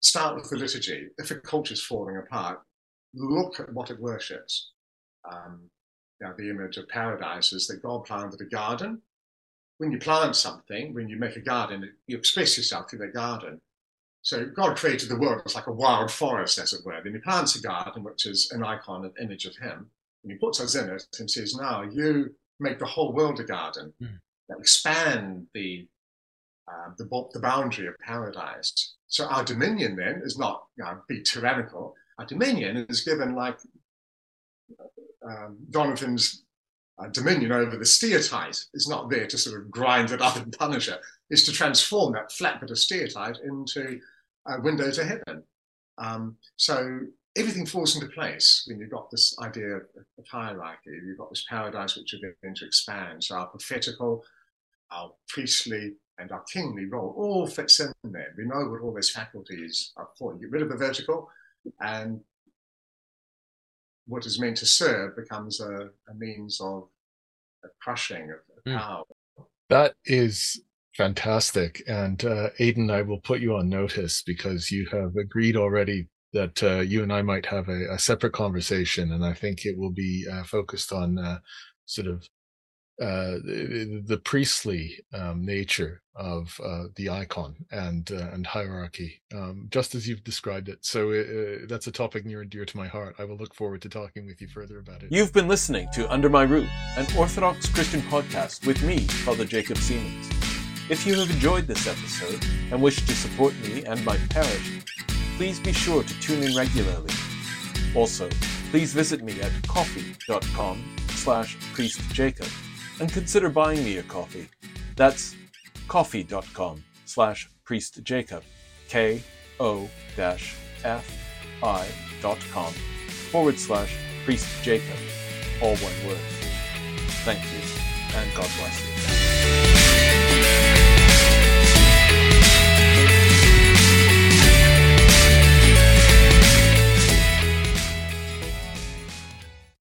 start with the liturgy. If a culture is falling apart, look at what it worships. Um, the image of paradise is that God planted a garden. When you plant something, when you make a garden, you express yourself through the garden. So God created the world as like a wild forest, as it were. Then he plants a garden, which is an icon, an image of him. And he puts us in it and says, now you make the whole world a garden. Mm. expand the, uh, the, the boundary of paradise. So our dominion then is not you know, be tyrannical. Our dominion is given like um, Jonathan's uh, dominion over the steatite is not there to sort of grind it up and punish it. It's to transform that flat bit of steatite into a window to heaven. Um, so everything falls into place when you've got this idea of, of hierarchy. You've got this paradise which are going to expand. So our prophetical, our priestly, and our kingly role all fits in there. We know what all those faculties are for. You get rid of the vertical, and what is meant to serve becomes a, a means of a crushing of, of mm. power. That is fantastic. And uh, Aidan, I will put you on notice because you have agreed already that uh, you and I might have a, a, separate conversation, and I think it will be uh, focused on uh, sort of uh, the, the, priestly um, nature of uh, the icon and and hierarchy, um, just as you've described it. So that's a topic near and dear to my heart. I will look forward to talking with you further about it. You've been listening to Under My Roof, an Orthodox Christian podcast with me, Father Jacob Siemens. If you have enjoyed this episode and wish to support me and my parish, please be sure to tune in regularly. Also, please visit me at ko-fi.com slash priestjacob and consider buying me a coffee. That's ko-fi.com slash priestjacob, K-O-F-I forward slash priestjacob, all one word. Thank you, and God bless you.